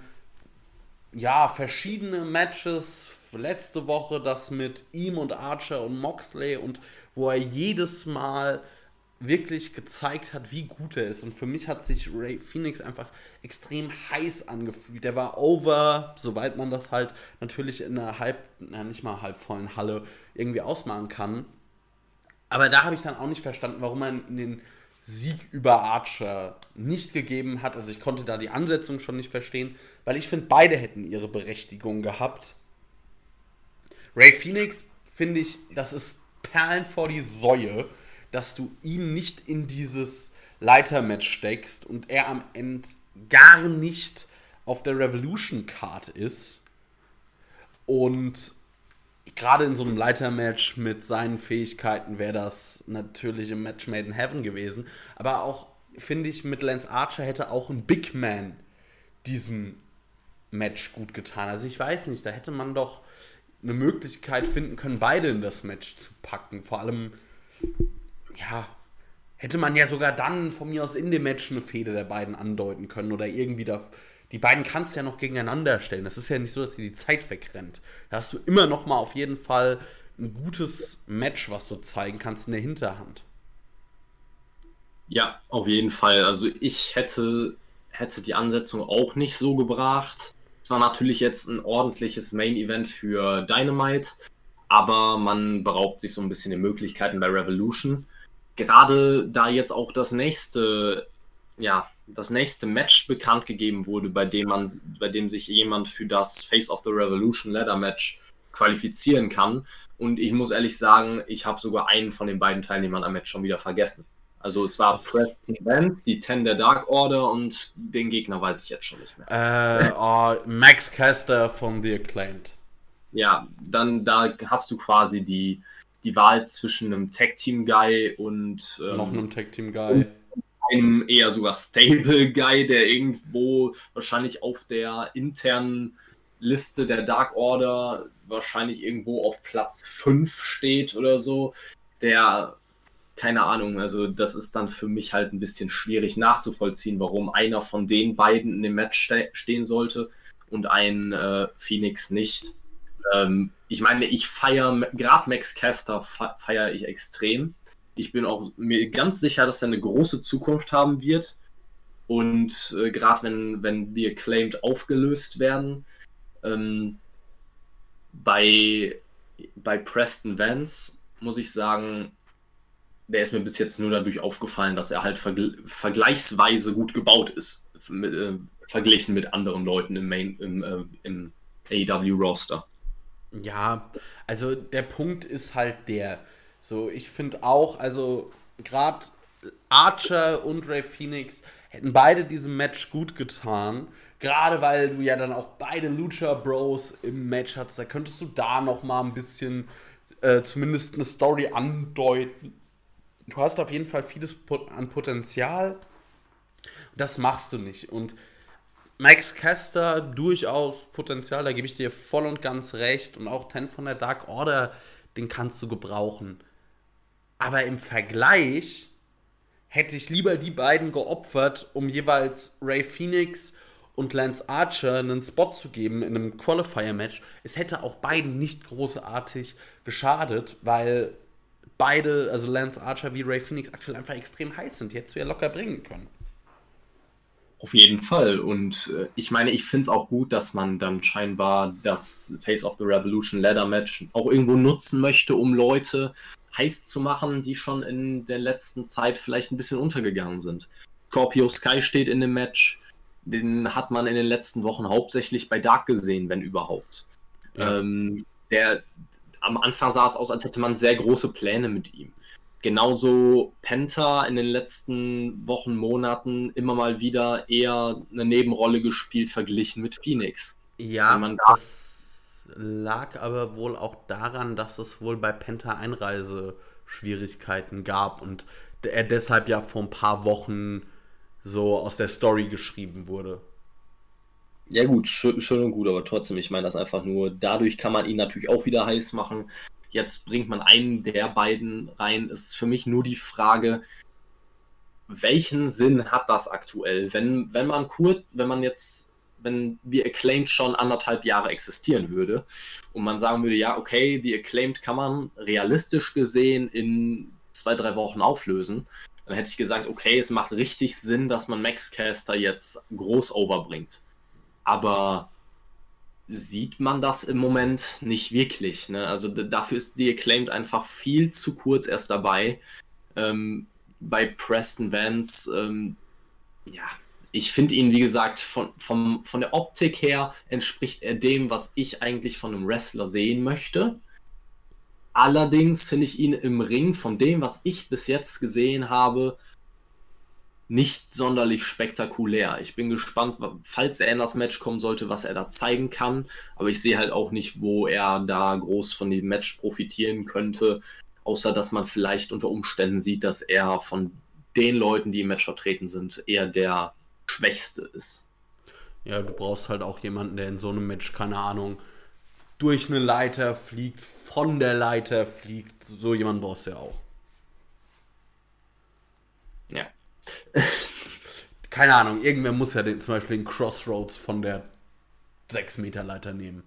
ja verschiedene Matches. Letzte Woche das mit ihm und Archer und Moxley und wo er jedes Mal wirklich gezeigt hat, wie gut er ist. Und für mich hat sich Ray Phoenix einfach extrem heiß angefühlt. Der war over, soweit man das halt natürlich in einer halb, na, nicht mal halb vollen Halle irgendwie ausmachen kann. Aber da habe ich dann auch nicht verstanden, warum man den Sieg über Archer nicht gegeben hat. Also ich konnte da die Ansetzung schon nicht verstehen, weil ich finde, beide hätten ihre Berechtigung gehabt. Ray Phoenix finde ich, das ist Perlen vor die Säue dass du ihn nicht in dieses Leitermatch steckst und er am Ende gar nicht auf der Revolution Card ist. Und gerade in so einem Leitermatch mit seinen Fähigkeiten wäre das natürlich im Match Made in Heaven gewesen. Aber auch finde ich, mit Lance Archer hätte auch ein Big Man diesem Match gut getan. Also ich weiß nicht, da hätte man doch eine Möglichkeit finden können, beide in das Match zu packen. Vor allem, ja, hätte man ja sogar dann von mir aus in dem Match eine Fehde der beiden andeuten können oder irgendwie da. Die beiden kannst du ja noch gegeneinander stellen. Das ist ja nicht so, dass dir die Zeit wegrennt. Da hast du immer noch mal auf jeden Fall ein gutes Match, was du zeigen kannst in der Hinterhand. Ja, auf jeden Fall. Also ich hätte, hätte die Ansetzung auch nicht so gebracht. Es war natürlich jetzt ein ordentliches Main-Event für Dynamite, aber man beraubt sich so ein bisschen die Möglichkeiten bei Revolution. Gerade da jetzt auch das nächste, ja, das nächste Match bekannt gegeben wurde, bei dem man, bei dem sich jemand für das Face of the Revolution Ladder Match qualifizieren kann. Und ich muss ehrlich sagen, ich habe sogar einen von den beiden Teilnehmern am Match schon wieder vergessen. Also es war Preston Vance, die Ten der Dark Order und den Gegner weiß ich jetzt schon nicht mehr. Äh, oh, Max Caster von The Acclaimed. Ja, dann da hast du quasi die, die Wahl zwischen einem Tag-Team-Guy und ähm, noch einem Tag-Team-Guy. Einem eher sogar Stable-Guy, der irgendwo wahrscheinlich auf der internen Liste der Dark Order wahrscheinlich irgendwo auf Platz 5 steht oder so, der keine Ahnung, also das ist dann für mich halt ein bisschen schwierig nachzuvollziehen, warum einer von den beiden in dem Match ste stehen sollte und ein äh, Phoenix nicht. Ähm, ich meine, ich feiere, gerade Max Caster feiere ich extrem. Ich bin auch mir ganz sicher, dass er eine große Zukunft haben wird. Und äh, gerade wenn, wenn die Acclaimed aufgelöst werden, ähm, bei, bei Preston Vance muss ich sagen, der ist mir bis jetzt nur dadurch aufgefallen, dass er halt vergl vergleichsweise gut gebaut ist, mit, äh, verglichen mit anderen Leuten im Main, im, äh, im AEW-Roster. Ja, also der Punkt ist halt der. So, ich finde auch, also gerade Archer und Ray Phoenix hätten beide diesem Match gut getan. Gerade weil du ja dann auch beide Lucha Bros im Match hattest, da könntest du da noch mal ein bisschen äh, zumindest eine Story andeuten. Du hast auf jeden Fall vieles an Potenzial. Das machst du nicht. Und Max Caster durchaus Potenzial, da gebe ich dir voll und ganz recht. Und auch Ten von der Dark Order, den kannst du gebrauchen. Aber im Vergleich hätte ich lieber die beiden geopfert, um jeweils Ray Phoenix und Lance Archer einen Spot zu geben in einem Qualifier-Match. Es hätte auch beiden nicht großartig geschadet, weil beide, also Lance Archer wie Ray Phoenix, aktuell einfach extrem heiß sind. Die hättest du ja locker bringen können. Auf jeden Fall. Und äh, ich meine, ich finde es auch gut, dass man dann scheinbar das Face of the Revolution Ladder Match auch irgendwo nutzen möchte, um Leute heiß zu machen, die schon in der letzten Zeit vielleicht ein bisschen untergegangen sind. Scorpio Sky steht in dem Match. Den hat man in den letzten Wochen hauptsächlich bei Dark gesehen, wenn überhaupt. Ja. Ähm, der, am Anfang sah es aus, als hätte man sehr große Pläne mit ihm. Genauso Penta in den letzten Wochen, Monaten immer mal wieder eher eine Nebenrolle gespielt, verglichen mit Phoenix. Ja, man das lag aber wohl auch daran, dass es wohl bei Penta Einreiseschwierigkeiten gab und er deshalb ja vor ein paar Wochen so aus der Story geschrieben wurde. Ja gut, schön, schön und gut, aber trotzdem, ich meine das einfach nur, dadurch kann man ihn natürlich auch wieder heiß machen. Jetzt bringt man einen der beiden rein. Ist für mich nur die Frage, welchen Sinn hat das aktuell? Wenn, wenn man kurz, wenn man jetzt, wenn die Acclaimed schon anderthalb Jahre existieren würde und man sagen würde, ja, okay, die Acclaimed kann man realistisch gesehen in zwei, drei Wochen auflösen, dann hätte ich gesagt, okay, es macht richtig Sinn, dass man Max Caster jetzt groß overbringt aber sieht man das im Moment nicht wirklich. Ne? Also dafür ist die Acclaimed einfach viel zu kurz erst dabei. Ähm, bei Preston Vance, ähm, ja, ich finde ihn, wie gesagt, von, vom, von der Optik her entspricht er dem, was ich eigentlich von einem Wrestler sehen möchte. Allerdings finde ich ihn im Ring von dem, was ich bis jetzt gesehen habe, nicht sonderlich spektakulär. Ich bin gespannt, falls er in das Match kommen sollte, was er da zeigen kann. Aber ich sehe halt auch nicht, wo er da groß von dem Match profitieren könnte, außer dass man vielleicht unter Umständen sieht, dass er von den Leuten, die im Match vertreten sind, eher der Schwächste ist. Ja, du brauchst halt auch jemanden, der in so einem Match, keine Ahnung, durch eine Leiter fliegt, von der Leiter fliegt. So jemanden brauchst du ja auch. Ja. keine Ahnung, irgendwer muss ja den, zum Beispiel den Crossroads von der 6 Meter Leiter nehmen.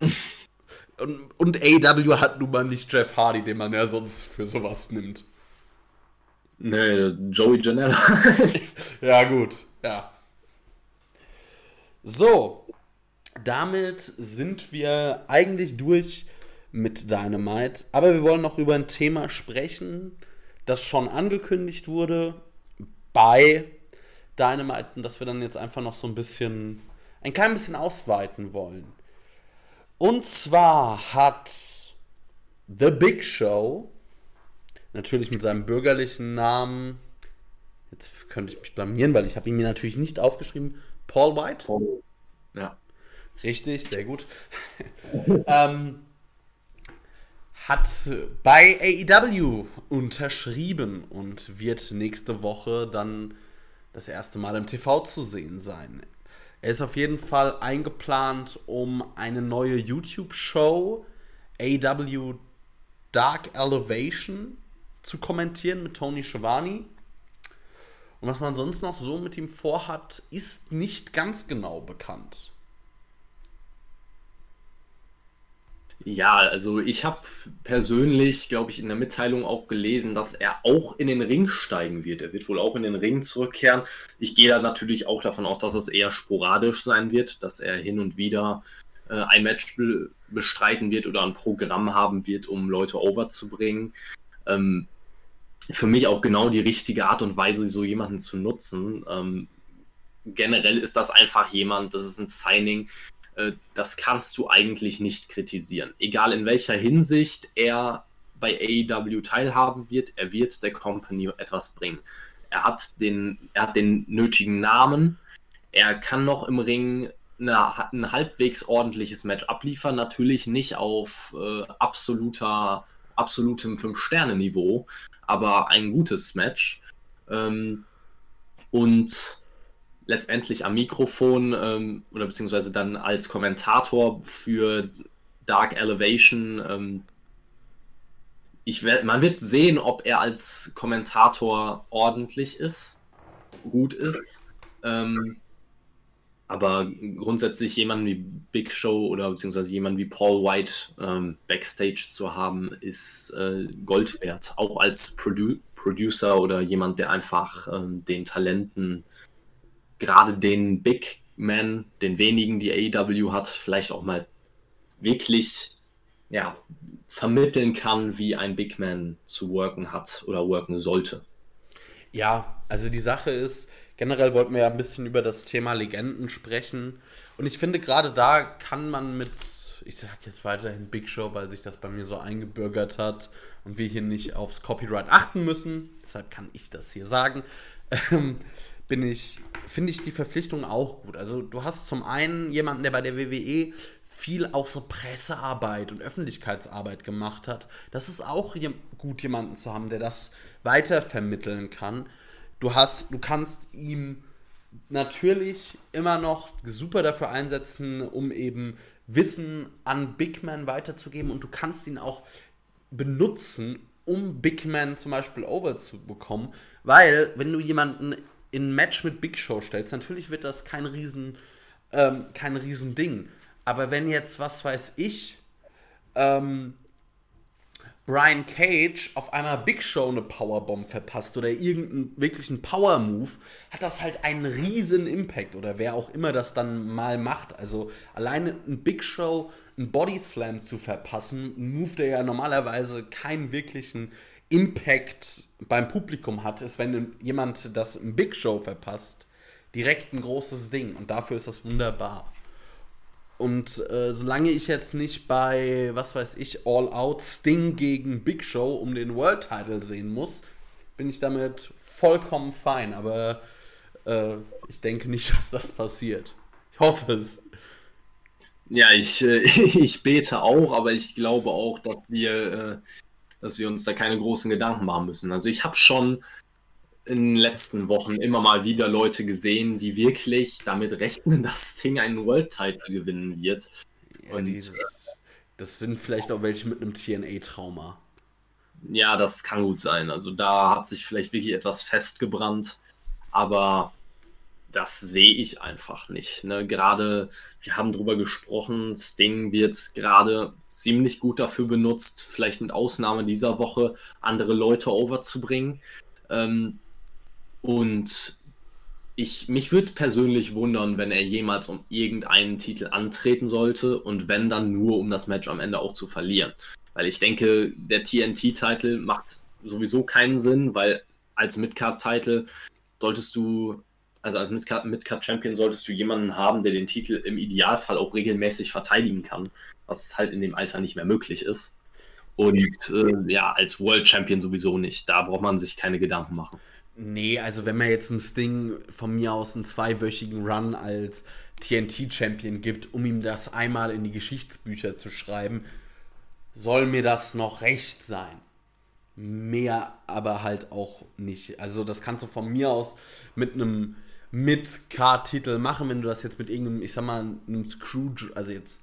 und, und AW hat nun mal nicht Jeff Hardy, den man ja sonst für sowas nimmt. Nee, Joey Janela. ja, gut, ja. So, damit sind wir eigentlich durch mit Dynamite. Aber wir wollen noch über ein Thema sprechen, das schon angekündigt wurde bei Dynamite und das wir dann jetzt einfach noch so ein bisschen, ein klein bisschen ausweiten wollen. Und zwar hat The Big Show, natürlich mit seinem bürgerlichen Namen, jetzt könnte ich mich blamieren, weil ich habe ihn mir natürlich nicht aufgeschrieben, Paul White. Paul. Ja. Richtig, sehr gut. ähm, hat bei AEW unterschrieben und wird nächste Woche dann das erste Mal im TV zu sehen sein. Er ist auf jeden Fall eingeplant, um eine neue YouTube-Show, AW Dark Elevation, zu kommentieren mit Tony Schiavone. Und was man sonst noch so mit ihm vorhat, ist nicht ganz genau bekannt. Ja, also ich habe persönlich, glaube ich, in der Mitteilung auch gelesen, dass er auch in den Ring steigen wird. Er wird wohl auch in den Ring zurückkehren. Ich gehe da natürlich auch davon aus, dass es eher sporadisch sein wird, dass er hin und wieder äh, ein Match be bestreiten wird oder ein Programm haben wird, um Leute overzubringen. Ähm, für mich auch genau die richtige Art und Weise, so jemanden zu nutzen. Ähm, generell ist das einfach jemand, das ist ein Signing, das kannst du eigentlich nicht kritisieren. Egal in welcher Hinsicht er bei AEW teilhaben wird, er wird der Company etwas bringen. Er hat den, er hat den nötigen Namen, er kann noch im Ring eine, ein halbwegs ordentliches Match abliefern, natürlich nicht auf äh, absoluter, absolutem Fünf-Sterne-Niveau, aber ein gutes Match. Ähm, und letztendlich am Mikrofon ähm, oder beziehungsweise dann als Kommentator für Dark Elevation. Ähm, ich werd, man wird sehen, ob er als Kommentator ordentlich ist, gut ist. Ähm, aber grundsätzlich jemanden wie Big Show oder beziehungsweise jemanden wie Paul White ähm, backstage zu haben, ist äh, Gold wert. Auch als Produ Producer oder jemand, der einfach ähm, den Talenten gerade den Big Man, den wenigen, die AEW hat, vielleicht auch mal wirklich ja, vermitteln kann, wie ein Big Man zu worken hat oder worken sollte. Ja, also die Sache ist, generell wollten wir ja ein bisschen über das Thema Legenden sprechen. Und ich finde, gerade da kann man mit, ich sage jetzt weiterhin Big Show, weil sich das bei mir so eingebürgert hat und wir hier nicht aufs Copyright achten müssen. Deshalb kann ich das hier sagen. Bin ich, finde ich die Verpflichtung auch gut. Also du hast zum einen jemanden, der bei der WWE viel auch so Pressearbeit und Öffentlichkeitsarbeit gemacht hat. Das ist auch gut, jemanden zu haben, der das weiter vermitteln kann. Du hast, du kannst ihm natürlich immer noch super dafür einsetzen, um eben Wissen an Big Man weiterzugeben und du kannst ihn auch benutzen, um Big Man zum Beispiel over zu bekommen, weil wenn du jemanden in ein Match mit Big Show stellst, natürlich wird das kein riesen, ähm, kein riesen Ding. Aber wenn jetzt, was weiß ich, ähm, Brian Cage auf einmal Big Show eine Powerbomb verpasst oder irgendeinen wirklichen Power Move, hat das halt einen riesen Impact oder wer auch immer das dann mal macht. Also alleine ein Big Show, ein Body Slam zu verpassen, ein Move, der ja normalerweise keinen wirklichen Impact beim Publikum hat, ist, wenn jemand das Big Show verpasst, direkt ein großes Ding. Und dafür ist das wunderbar. Und äh, solange ich jetzt nicht bei, was weiß ich, All Out Sting gegen Big Show um den World Title sehen muss, bin ich damit vollkommen fein. Aber äh, ich denke nicht, dass das passiert. Ich hoffe es. Ja, ich, äh, ich bete auch, aber ich glaube auch, dass wir äh, dass wir uns da keine großen Gedanken machen müssen. Also ich habe schon in den letzten Wochen immer mal wieder Leute gesehen, die wirklich damit rechnen, dass Sting einen World Title gewinnen wird. Ja, Und dieses, das sind vielleicht auch welche mit einem TNA-Trauma. Ja, das kann gut sein. Also da hat sich vielleicht wirklich etwas festgebrannt, aber das sehe ich einfach nicht. Ne? Gerade, wir haben darüber gesprochen, Sting wird gerade ziemlich gut dafür benutzt, vielleicht mit Ausnahme dieser Woche andere Leute overzubringen. Ähm, und ich, mich würde es persönlich wundern, wenn er jemals um irgendeinen Titel antreten sollte und wenn dann nur, um das Match am Ende auch zu verlieren. Weil ich denke, der TNT-Titel macht sowieso keinen Sinn, weil als Midcard-Titel solltest du, also als Midcard-Champion solltest du jemanden haben, der den Titel im Idealfall auch regelmäßig verteidigen kann, was halt in dem Alter nicht mehr möglich ist. Und äh, ja, als World Champion sowieso nicht. Da braucht man sich keine Gedanken machen. Nee, also wenn man jetzt ein Sting von mir aus einen zweiwöchigen Run als TNT-Champion gibt, um ihm das einmal in die Geschichtsbücher zu schreiben, soll mir das noch recht sein. Mehr aber halt auch nicht. Also das kannst du von mir aus mit einem Mid-Card-Titel machen, wenn du das jetzt mit irgendeinem, ich sag mal, einem Scrooge, also jetzt,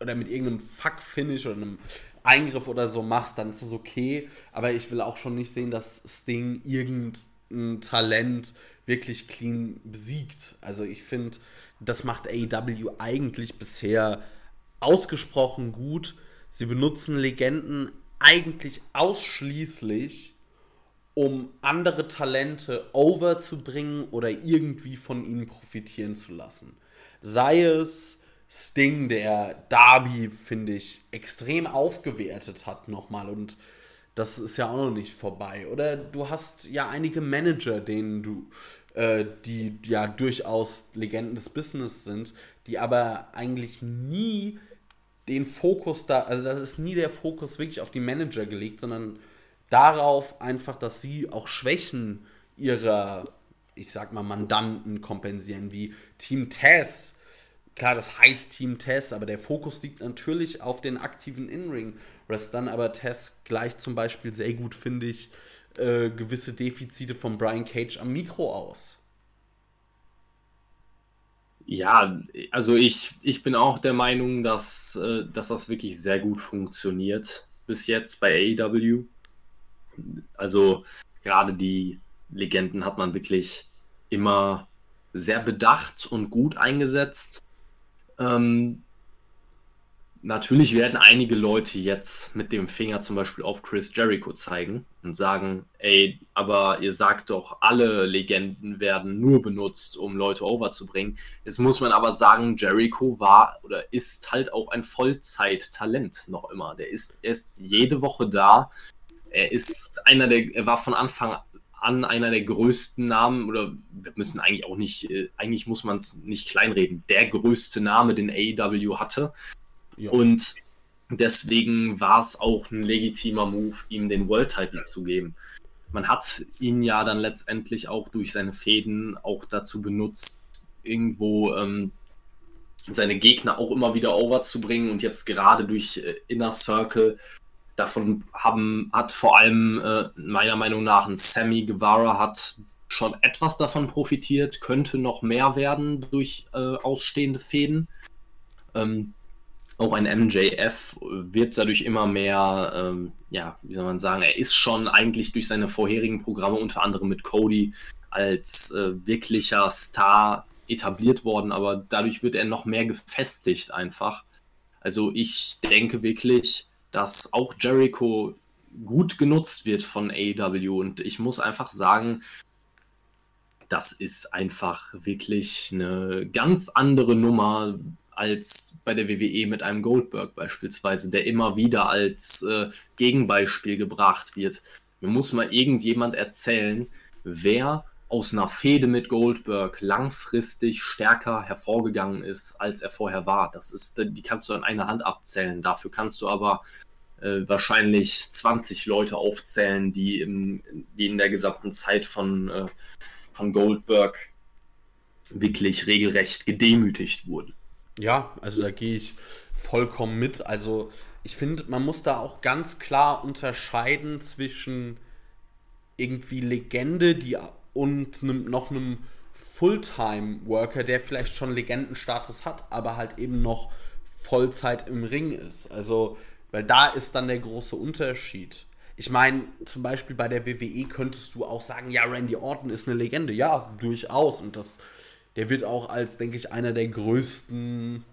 oder mit irgendeinem Fuck-Finish oder einem Eingriff oder so machst, dann ist das okay. Aber ich will auch schon nicht sehen, dass Sting irgendein ein Talent wirklich clean besiegt. Also ich finde, das macht AEW eigentlich bisher ausgesprochen gut. Sie benutzen Legenden eigentlich ausschließlich, um andere Talente overzubringen oder irgendwie von ihnen profitieren zu lassen. Sei es Sting, der Darby, finde ich, extrem aufgewertet hat nochmal und das ist ja auch noch nicht vorbei. Oder du hast ja einige Manager, denen du, äh, die ja durchaus Legenden des Business sind, die aber eigentlich nie den Fokus da, also das ist nie der Fokus wirklich auf die Manager gelegt, sondern darauf einfach, dass sie auch Schwächen ihrer, ich sag mal, Mandanten kompensieren, wie Team Tess Klar, das heißt Team Tess, aber der Fokus liegt natürlich auf den aktiven In-Ring-Wrestlern. Aber Tess gleicht zum Beispiel sehr gut, finde ich, äh, gewisse Defizite von Brian Cage am Mikro aus. Ja, also ich, ich bin auch der Meinung, dass, äh, dass das wirklich sehr gut funktioniert bis jetzt bei AEW. Also gerade die Legenden hat man wirklich immer sehr bedacht und gut eingesetzt. Ähm, natürlich werden einige Leute jetzt mit dem Finger zum Beispiel auf Chris Jericho zeigen und sagen, ey, aber ihr sagt doch, alle Legenden werden nur benutzt, um Leute overzubringen. Jetzt muss man aber sagen, Jericho war oder ist halt auch ein Vollzeit-Talent noch immer. Der ist, er ist jede Woche da. Er ist einer der, er war von Anfang an einer der größten Namen, oder wir müssen eigentlich auch nicht, äh, eigentlich muss man es nicht kleinreden, der größte Name, den AEW hatte. Ja. Und deswegen war es auch ein legitimer Move, ihm den World Title zu geben. Man hat ihn ja dann letztendlich auch durch seine Fäden auch dazu benutzt, irgendwo ähm, seine Gegner auch immer wieder overzubringen und jetzt gerade durch äh, Inner Circle Davon haben, hat vor allem äh, meiner Meinung nach ein Sammy Guevara hat schon etwas davon profitiert, könnte noch mehr werden durch äh, ausstehende Fäden. Ähm, auch ein MJF wird dadurch immer mehr, ähm, ja, wie soll man sagen, er ist schon eigentlich durch seine vorherigen Programme, unter anderem mit Cody, als äh, wirklicher Star etabliert worden, aber dadurch wird er noch mehr gefestigt einfach. Also ich denke wirklich, dass auch Jericho gut genutzt wird von AEW und ich muss einfach sagen, das ist einfach wirklich eine ganz andere Nummer als bei der WWE mit einem Goldberg beispielsweise, der immer wieder als äh, Gegenbeispiel gebracht wird. Mir muss mal irgendjemand erzählen, wer aus einer Fehde mit Goldberg langfristig stärker hervorgegangen ist, als er vorher war. Das ist, die kannst du an einer Hand abzählen. Dafür kannst du aber äh, wahrscheinlich 20 Leute aufzählen, die, im, die in der gesamten Zeit von, äh, von Goldberg wirklich regelrecht gedemütigt wurden. Ja, also da gehe ich vollkommen mit. Also ich finde, man muss da auch ganz klar unterscheiden zwischen irgendwie Legende, die und einem, noch einem Fulltime-Worker, der vielleicht schon Legendenstatus hat, aber halt eben noch Vollzeit im Ring ist. Also, weil da ist dann der große Unterschied. Ich meine, zum Beispiel bei der WWE könntest du auch sagen, ja, Randy Orton ist eine Legende. Ja, durchaus. Und das, der wird auch als, denke ich, einer der größten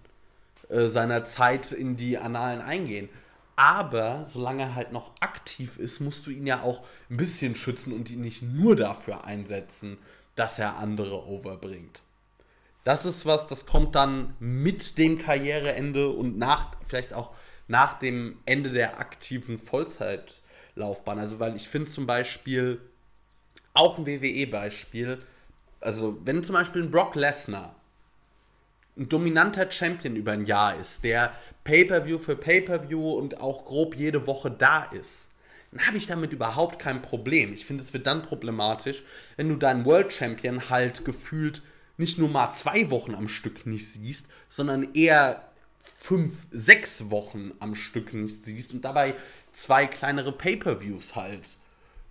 äh, seiner Zeit in die Annalen eingehen. Aber solange er halt noch aktiv ist, musst du ihn ja auch ein bisschen schützen und ihn nicht nur dafür einsetzen, dass er andere overbringt. Das ist was, das kommt dann mit dem Karriereende und nach, vielleicht auch nach dem Ende der aktiven Vollzeitlaufbahn. Also, weil ich finde zum Beispiel, auch ein WWE-Beispiel, also wenn zum Beispiel ein Brock Lesnar ein dominanter Champion über ein Jahr ist, der Pay-per-view für Pay-per-view und auch grob jede Woche da ist, dann habe ich damit überhaupt kein Problem. Ich finde, es wird dann problematisch, wenn du deinen World Champion halt gefühlt nicht nur mal zwei Wochen am Stück nicht siehst, sondern eher fünf, sechs Wochen am Stück nicht siehst und dabei zwei kleinere Pay-per-views halt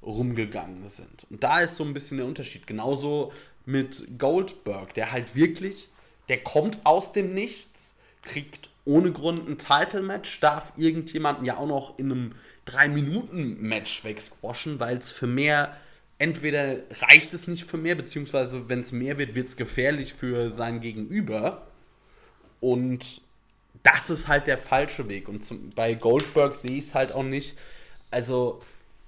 rumgegangen sind. Und da ist so ein bisschen der Unterschied. Genauso mit Goldberg, der halt wirklich der kommt aus dem Nichts, kriegt ohne Grund ein Title-Match, darf irgendjemanden ja auch noch in einem 3-Minuten-Match wegsquashen, weil es für mehr, entweder reicht es nicht für mehr, beziehungsweise wenn es mehr wird, wird es gefährlich für sein Gegenüber. Und das ist halt der falsche Weg. Und zum, bei Goldberg sehe ich es halt auch nicht. Also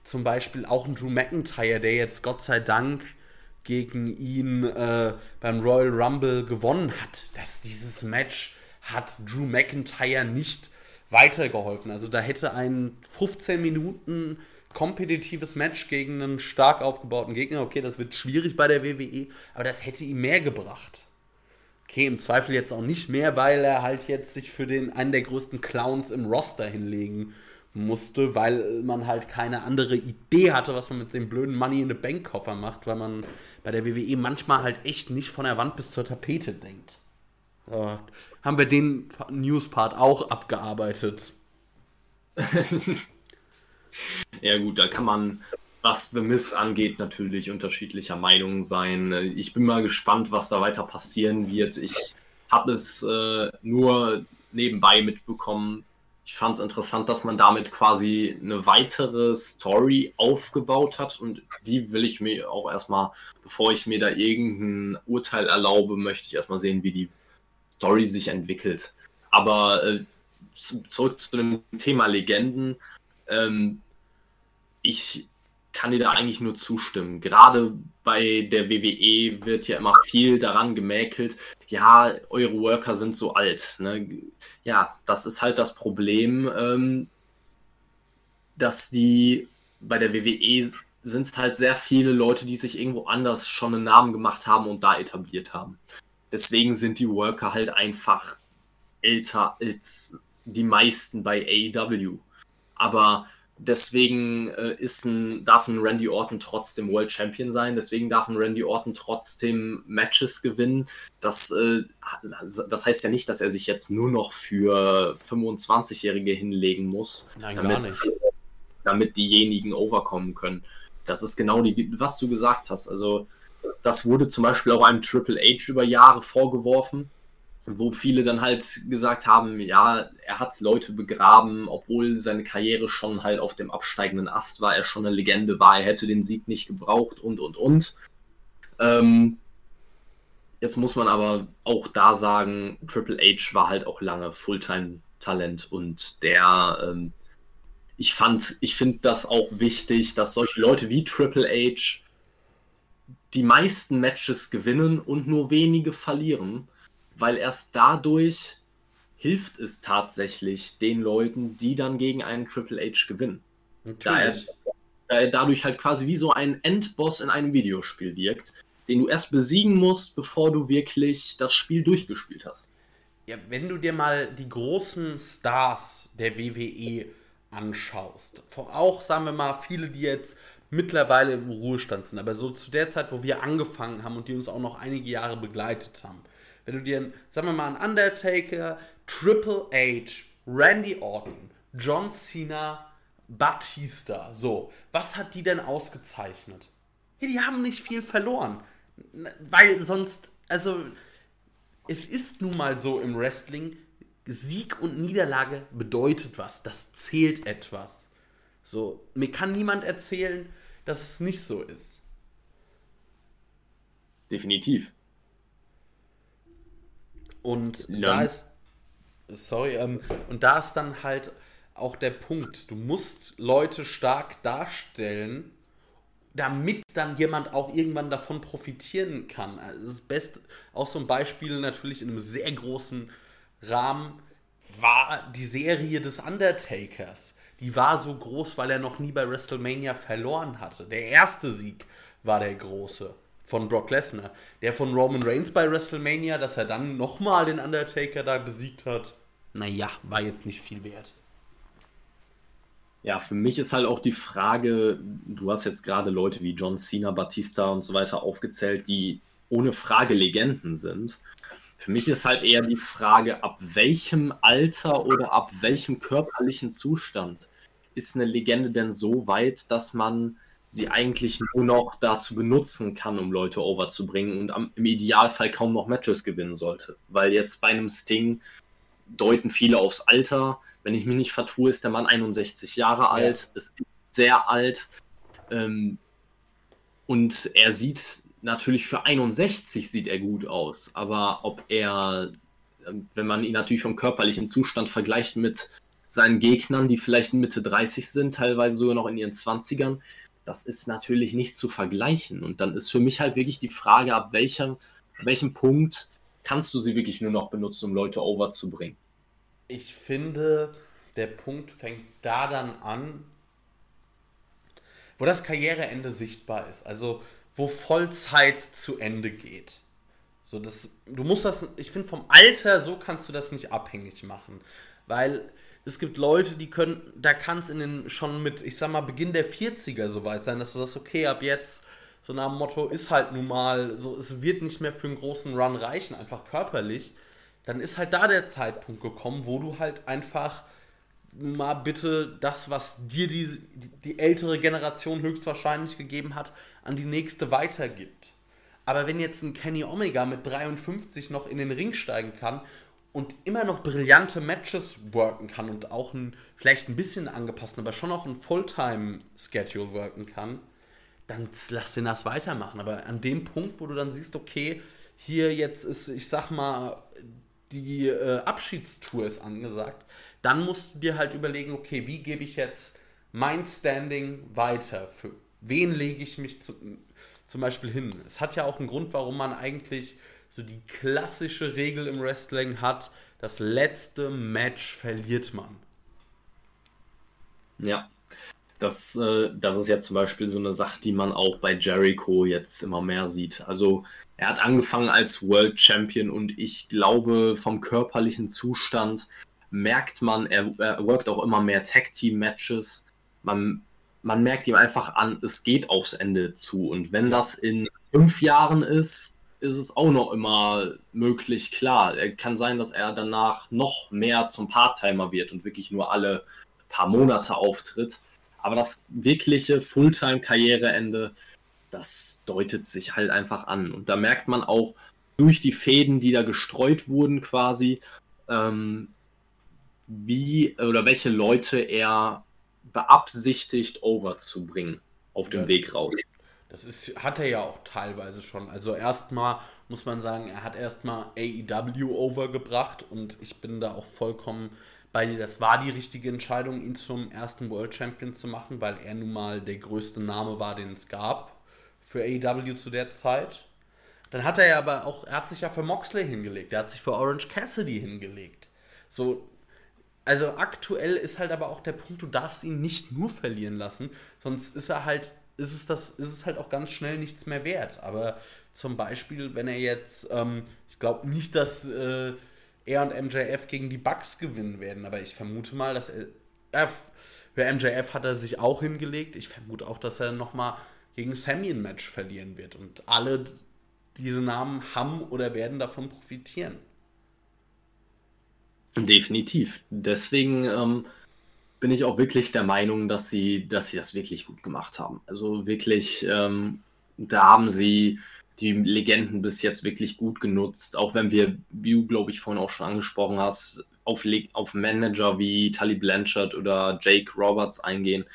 zum Beispiel auch ein Drew McIntyre, der jetzt Gott sei Dank gegen ihn äh, beim Royal Rumble gewonnen hat. Dass dieses Match hat Drew McIntyre nicht weitergeholfen. Also da hätte ein 15 Minuten kompetitives Match gegen einen stark aufgebauten Gegner, okay, das wird schwierig bei der WWE, aber das hätte ihm mehr gebracht. Okay, im Zweifel jetzt auch nicht mehr, weil er halt jetzt sich für den einen der größten Clowns im Roster hinlegen musste, weil man halt keine andere Idee hatte, was man mit dem blöden Money in the Bank Koffer macht, weil man bei der WWE manchmal halt echt nicht von der Wand bis zur Tapete denkt. So, haben wir den News-Part auch abgearbeitet. ja gut, da kann man, was The Miss angeht, natürlich unterschiedlicher Meinung sein. Ich bin mal gespannt, was da weiter passieren wird. Ich habe es äh, nur nebenbei mitbekommen, ich fand es interessant, dass man damit quasi eine weitere Story aufgebaut hat und die will ich mir auch erstmal, bevor ich mir da irgendein Urteil erlaube, möchte ich erstmal sehen, wie die Story sich entwickelt. Aber äh, zurück zu dem Thema Legenden. Ähm, ich kann dir da eigentlich nur zustimmen. Gerade bei der WWE wird ja immer viel daran gemäkelt, ja, eure Worker sind so alt. Ne? Ja, das ist halt das Problem, ähm, dass die bei der WWE sind es halt sehr viele Leute, die sich irgendwo anders schon einen Namen gemacht haben und da etabliert haben. Deswegen sind die Worker halt einfach älter als die meisten bei AEW. Aber Deswegen äh, ist ein, darf ein Randy Orton trotzdem World Champion sein. Deswegen darf ein Randy Orton trotzdem Matches gewinnen. Das, äh, das heißt ja nicht, dass er sich jetzt nur noch für 25-Jährige hinlegen muss, Nein, damit, damit diejenigen overkommen können. Das ist genau die, was du gesagt hast. Also, das wurde zum Beispiel auch einem Triple H über Jahre vorgeworfen wo viele dann halt gesagt haben, ja, er hat Leute begraben, obwohl seine Karriere schon halt auf dem absteigenden Ast war, er schon eine Legende war, er hätte den Sieg nicht gebraucht und und und. Ähm, jetzt muss man aber auch da sagen, Triple H war halt auch lange Fulltime-Talent und der, ähm, ich fand, ich finde das auch wichtig, dass solche Leute wie Triple H die meisten Matches gewinnen und nur wenige verlieren weil erst dadurch hilft es tatsächlich den Leuten, die dann gegen einen Triple H gewinnen. Da er, da er, dadurch halt quasi wie so ein Endboss in einem Videospiel wirkt, den du erst besiegen musst, bevor du wirklich das Spiel durchgespielt hast. Ja, wenn du dir mal die großen Stars der WWE anschaust, auch sagen wir mal viele, die jetzt mittlerweile im Ruhestand sind, aber so zu der Zeit, wo wir angefangen haben und die uns auch noch einige Jahre begleitet haben, wenn du dir, sagen wir mal, einen Undertaker, Triple H, Randy Orton, John Cena, Batista, so, was hat die denn ausgezeichnet? Ja, die haben nicht viel verloren. Weil sonst, also, es ist nun mal so im Wrestling, Sieg und Niederlage bedeutet was. Das zählt etwas. So, mir kann niemand erzählen, dass es nicht so ist. Definitiv. Und ja. da ist, sorry, ähm, und da ist dann halt auch der Punkt. Du musst Leute stark darstellen, damit dann jemand auch irgendwann davon profitieren kann. Also das Beste, auch so ein Beispiel natürlich in einem sehr großen Rahmen, war die Serie des Undertakers. Die war so groß, weil er noch nie bei WrestleMania verloren hatte. Der erste Sieg war der große von Brock Lesnar. Der von Roman Reigns bei WrestleMania, dass er dann nochmal den Undertaker da besiegt hat, naja, war jetzt nicht viel wert. Ja, für mich ist halt auch die Frage, du hast jetzt gerade Leute wie John Cena, Batista und so weiter aufgezählt, die ohne Frage Legenden sind. Für mich ist halt eher die Frage, ab welchem Alter oder ab welchem körperlichen Zustand ist eine Legende denn so weit, dass man sie eigentlich nur noch dazu benutzen kann, um Leute overzubringen und am, im Idealfall kaum noch Matches gewinnen sollte. Weil jetzt bei einem Sting deuten viele aufs Alter. Wenn ich mich nicht vertue, ist der Mann 61 Jahre alt, ja. ist sehr alt. Ähm, und er sieht natürlich für 61 sieht er gut aus, aber ob er, wenn man ihn natürlich vom körperlichen Zustand vergleicht mit seinen Gegnern, die vielleicht Mitte 30 sind, teilweise sogar noch in ihren 20ern, das ist natürlich nicht zu vergleichen. Und dann ist für mich halt wirklich die Frage, ab welchem, welchem Punkt kannst du sie wirklich nur noch benutzen, um Leute overzubringen. Ich finde, der Punkt fängt da dann an, wo das Karriereende sichtbar ist. Also wo Vollzeit zu Ende geht. So, das, du musst das, ich finde, vom Alter so kannst du das nicht abhängig machen. Weil es gibt Leute, die können, da kann es in den schon mit, ich sag mal, Beginn der 40er soweit sein, dass du sagst, okay, ab jetzt, so nach dem Motto, ist halt nun mal, so, es wird nicht mehr für einen großen Run reichen, einfach körperlich. Dann ist halt da der Zeitpunkt gekommen, wo du halt einfach mal bitte das, was dir die, die ältere Generation höchstwahrscheinlich gegeben hat, an die nächste weitergibt. Aber wenn jetzt ein Kenny Omega mit 53 noch in den Ring steigen kann und immer noch brillante Matches worken kann und auch ein, vielleicht ein bisschen angepasst, aber schon auch ein Fulltime-Schedule worken kann, dann lass den das weitermachen. Aber an dem Punkt, wo du dann siehst, okay, hier jetzt ist, ich sag mal, die äh, Abschiedstour ist angesagt, dann musst du dir halt überlegen, okay, wie gebe ich jetzt mein Standing weiter? Für wen lege ich mich zu, zum Beispiel hin? Es hat ja auch einen Grund, warum man eigentlich so die klassische Regel im Wrestling hat, das letzte Match verliert man. Ja, das, äh, das ist ja zum Beispiel so eine Sache, die man auch bei Jericho jetzt immer mehr sieht. Also er hat angefangen als World Champion und ich glaube vom körperlichen Zustand merkt man, er, er workt auch immer mehr Tag Team Matches. Man, man merkt ihm einfach an, es geht aufs Ende zu. Und wenn das in fünf Jahren ist, ist es auch noch immer möglich, klar. Er kann sein, dass er danach noch mehr zum Part-Timer wird und wirklich nur alle paar Monate auftritt. Aber das wirkliche Fulltime-Karriereende, das deutet sich halt einfach an. Und da merkt man auch durch die Fäden, die da gestreut wurden, quasi, ähm, wie oder welche Leute er beabsichtigt overzubringen auf dem ja. Weg raus. Das ist, hat er ja auch teilweise schon. Also erstmal muss man sagen, er hat erstmal AEW overgebracht und ich bin da auch vollkommen bei dir. Das war die richtige Entscheidung, ihn zum ersten World Champion zu machen, weil er nun mal der größte Name war, den es gab für AEW zu der Zeit. Dann hat er ja aber auch, er hat sich ja für Moxley hingelegt, er hat sich für Orange Cassidy hingelegt. So, also aktuell ist halt aber auch der Punkt, du darfst ihn nicht nur verlieren lassen, sonst ist er halt ist es, das, ist es halt auch ganz schnell nichts mehr wert. Aber zum Beispiel, wenn er jetzt, ähm, ich glaube nicht, dass äh, er und MJF gegen die Bucks gewinnen werden, aber ich vermute mal, dass er, äh, für MJF hat er sich auch hingelegt. Ich vermute auch, dass er nochmal gegen Sammy ein Match verlieren wird. Und alle diese Namen haben oder werden davon profitieren. Definitiv. Deswegen ähm, bin ich auch wirklich der Meinung, dass sie, dass sie das wirklich gut gemacht haben. Also wirklich, ähm, da haben sie die Legenden bis jetzt wirklich gut genutzt. Auch wenn wir, wie du, glaube ich, vorhin auch schon angesprochen hast, auf, auf Manager wie Tully Blanchard oder Jake Roberts eingehen,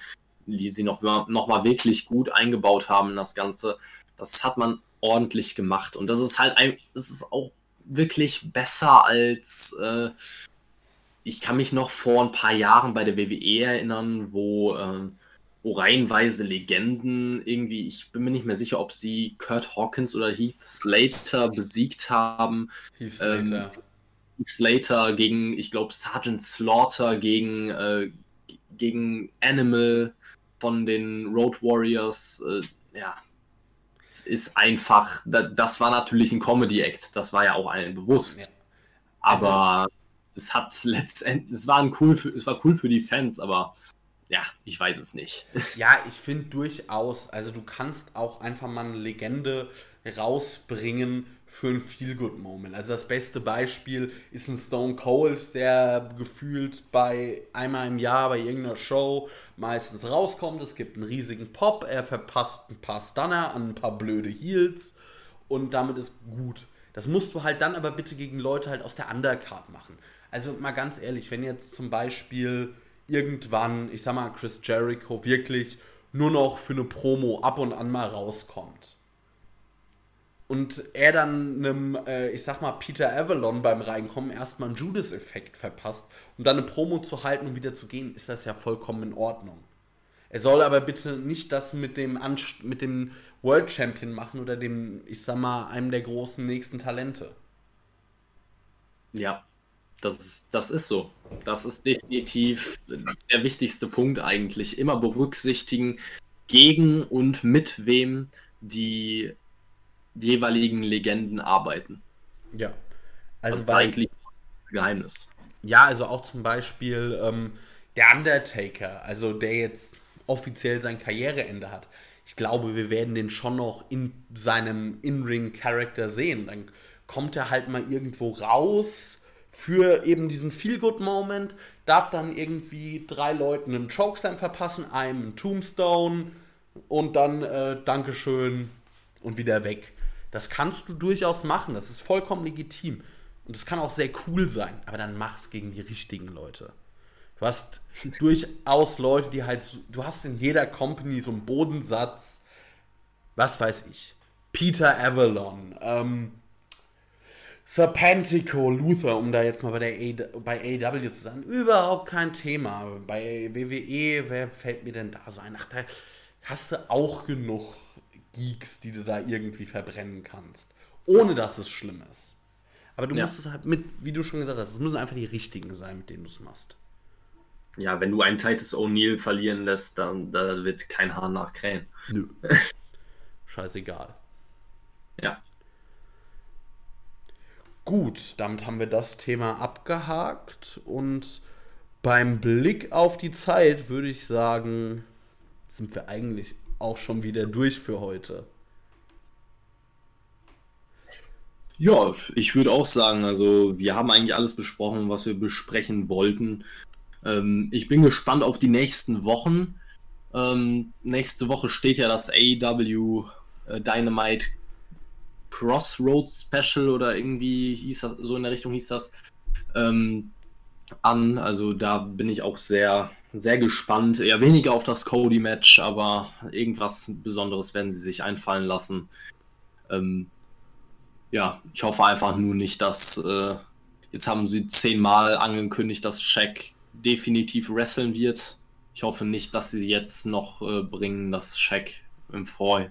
die sie noch, noch mal wirklich gut eingebaut haben in das Ganze. Das hat man ordentlich gemacht. Und das ist halt ein, das ist auch wirklich besser als äh, ich kann mich noch vor ein paar Jahren bei der WWE erinnern, wo, äh, wo reihenweise Legenden irgendwie, ich bin mir nicht mehr sicher, ob sie Kurt Hawkins oder Heath Slater besiegt haben. Heath Slater. Ähm, Heath Slater gegen, ich glaube, Sergeant Slaughter gegen, äh, gegen Animal von den Road Warriors. Äh, ja, es ist einfach, das war natürlich ein Comedy-Act, das war ja auch allen bewusst. Ja. Also, Aber es hat letztendlich, es war, ein cool für, es war cool für die Fans, aber ja, ich weiß es nicht. Ja, ich finde durchaus, also du kannst auch einfach mal eine Legende rausbringen für ein Feel-Good-Moment. Also das beste Beispiel ist ein Stone Cold, der gefühlt bei einmal im Jahr bei irgendeiner Show meistens rauskommt. Es gibt einen riesigen Pop, er verpasst ein paar Stunner an ein paar blöde Heels und damit ist gut. Das musst du halt dann aber bitte gegen Leute halt aus der Undercard machen. Also mal ganz ehrlich, wenn jetzt zum Beispiel irgendwann, ich sag mal, Chris Jericho wirklich nur noch für eine Promo ab und an mal rauskommt und er dann einem, äh, ich sag mal, Peter Avalon beim Reinkommen erstmal einen Judas-Effekt verpasst, um dann eine Promo zu halten und wieder zu gehen, ist das ja vollkommen in Ordnung. Er soll aber bitte nicht das mit dem, Anst mit dem World Champion machen oder dem, ich sag mal, einem der großen nächsten Talente. Ja, das, das ist so. Das ist definitiv der wichtigste Punkt eigentlich. Immer berücksichtigen, gegen und mit wem die jeweiligen Legenden arbeiten. Ja. Also das ist eigentlich Geheimnis. Ja, also auch zum Beispiel ähm, der Undertaker, also der jetzt offiziell sein Karriereende hat. Ich glaube, wir werden den schon noch in seinem In-Ring-Charakter sehen. Dann kommt er halt mal irgendwo raus für eben diesen Feel-Good-Moment, darf dann irgendwie drei Leuten einen Chokeslam verpassen, einem einen Tombstone und dann äh, Dankeschön und wieder weg. Das kannst du durchaus machen, das ist vollkommen legitim. Und das kann auch sehr cool sein, aber dann mach's gegen die richtigen Leute. Du hast durchaus Leute, die halt, du hast in jeder Company so einen Bodensatz, was weiß ich, Peter Avalon, ähm, Serpentico, Luther, um da jetzt mal bei der A bei AW zu sagen, überhaupt kein Thema. Bei WWE, wer fällt mir denn da so ein? Ach, da hast du auch genug Geeks, die du da irgendwie verbrennen kannst. Ohne dass es schlimm ist. Aber du ja. musst es halt mit, wie du schon gesagt hast, es müssen einfach die richtigen sein, mit denen du es machst. Ja, wenn du einen Titus O'Neill verlieren lässt, dann da wird kein Haar nachkrähen. Nö. Scheißegal. Ja. Gut, damit haben wir das Thema abgehakt und beim Blick auf die Zeit würde ich sagen, sind wir eigentlich auch schon wieder durch für heute. Ja, ich würde auch sagen, also wir haben eigentlich alles besprochen, was wir besprechen wollten. Ähm, ich bin gespannt auf die nächsten Wochen. Ähm, nächste Woche steht ja das AEW äh, Dynamite Crossroads Special oder irgendwie hieß das, so in der Richtung hieß das, ähm, an. Also da bin ich auch sehr sehr gespannt. Eher weniger auf das Cody-Match, aber irgendwas Besonderes werden sie sich einfallen lassen. Ähm, ja, ich hoffe einfach nur nicht, dass äh, jetzt haben sie zehnmal angekündigt, dass Shaq definitiv wresteln wird. Ich hoffe nicht, dass sie jetzt noch äh, bringen, dass Shaq im Vor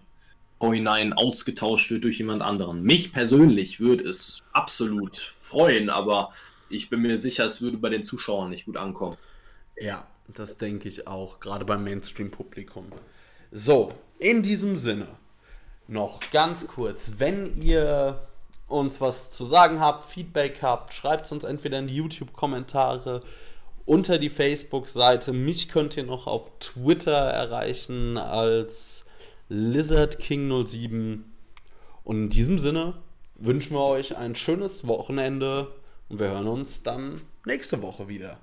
Vorhinein ausgetauscht wird durch jemand anderen. Mich persönlich würde es absolut freuen, aber ich bin mir sicher, es würde bei den Zuschauern nicht gut ankommen. Ja, das denke ich auch, gerade beim Mainstream-Publikum. So, in diesem Sinne noch ganz kurz, wenn ihr uns was zu sagen habt, Feedback habt, schreibt es uns entweder in die YouTube-Kommentare, unter die Facebook-Seite. Mich könnt ihr noch auf Twitter erreichen als Lizard King 07. Und in diesem Sinne wünschen wir euch ein schönes Wochenende und wir hören uns dann nächste Woche wieder.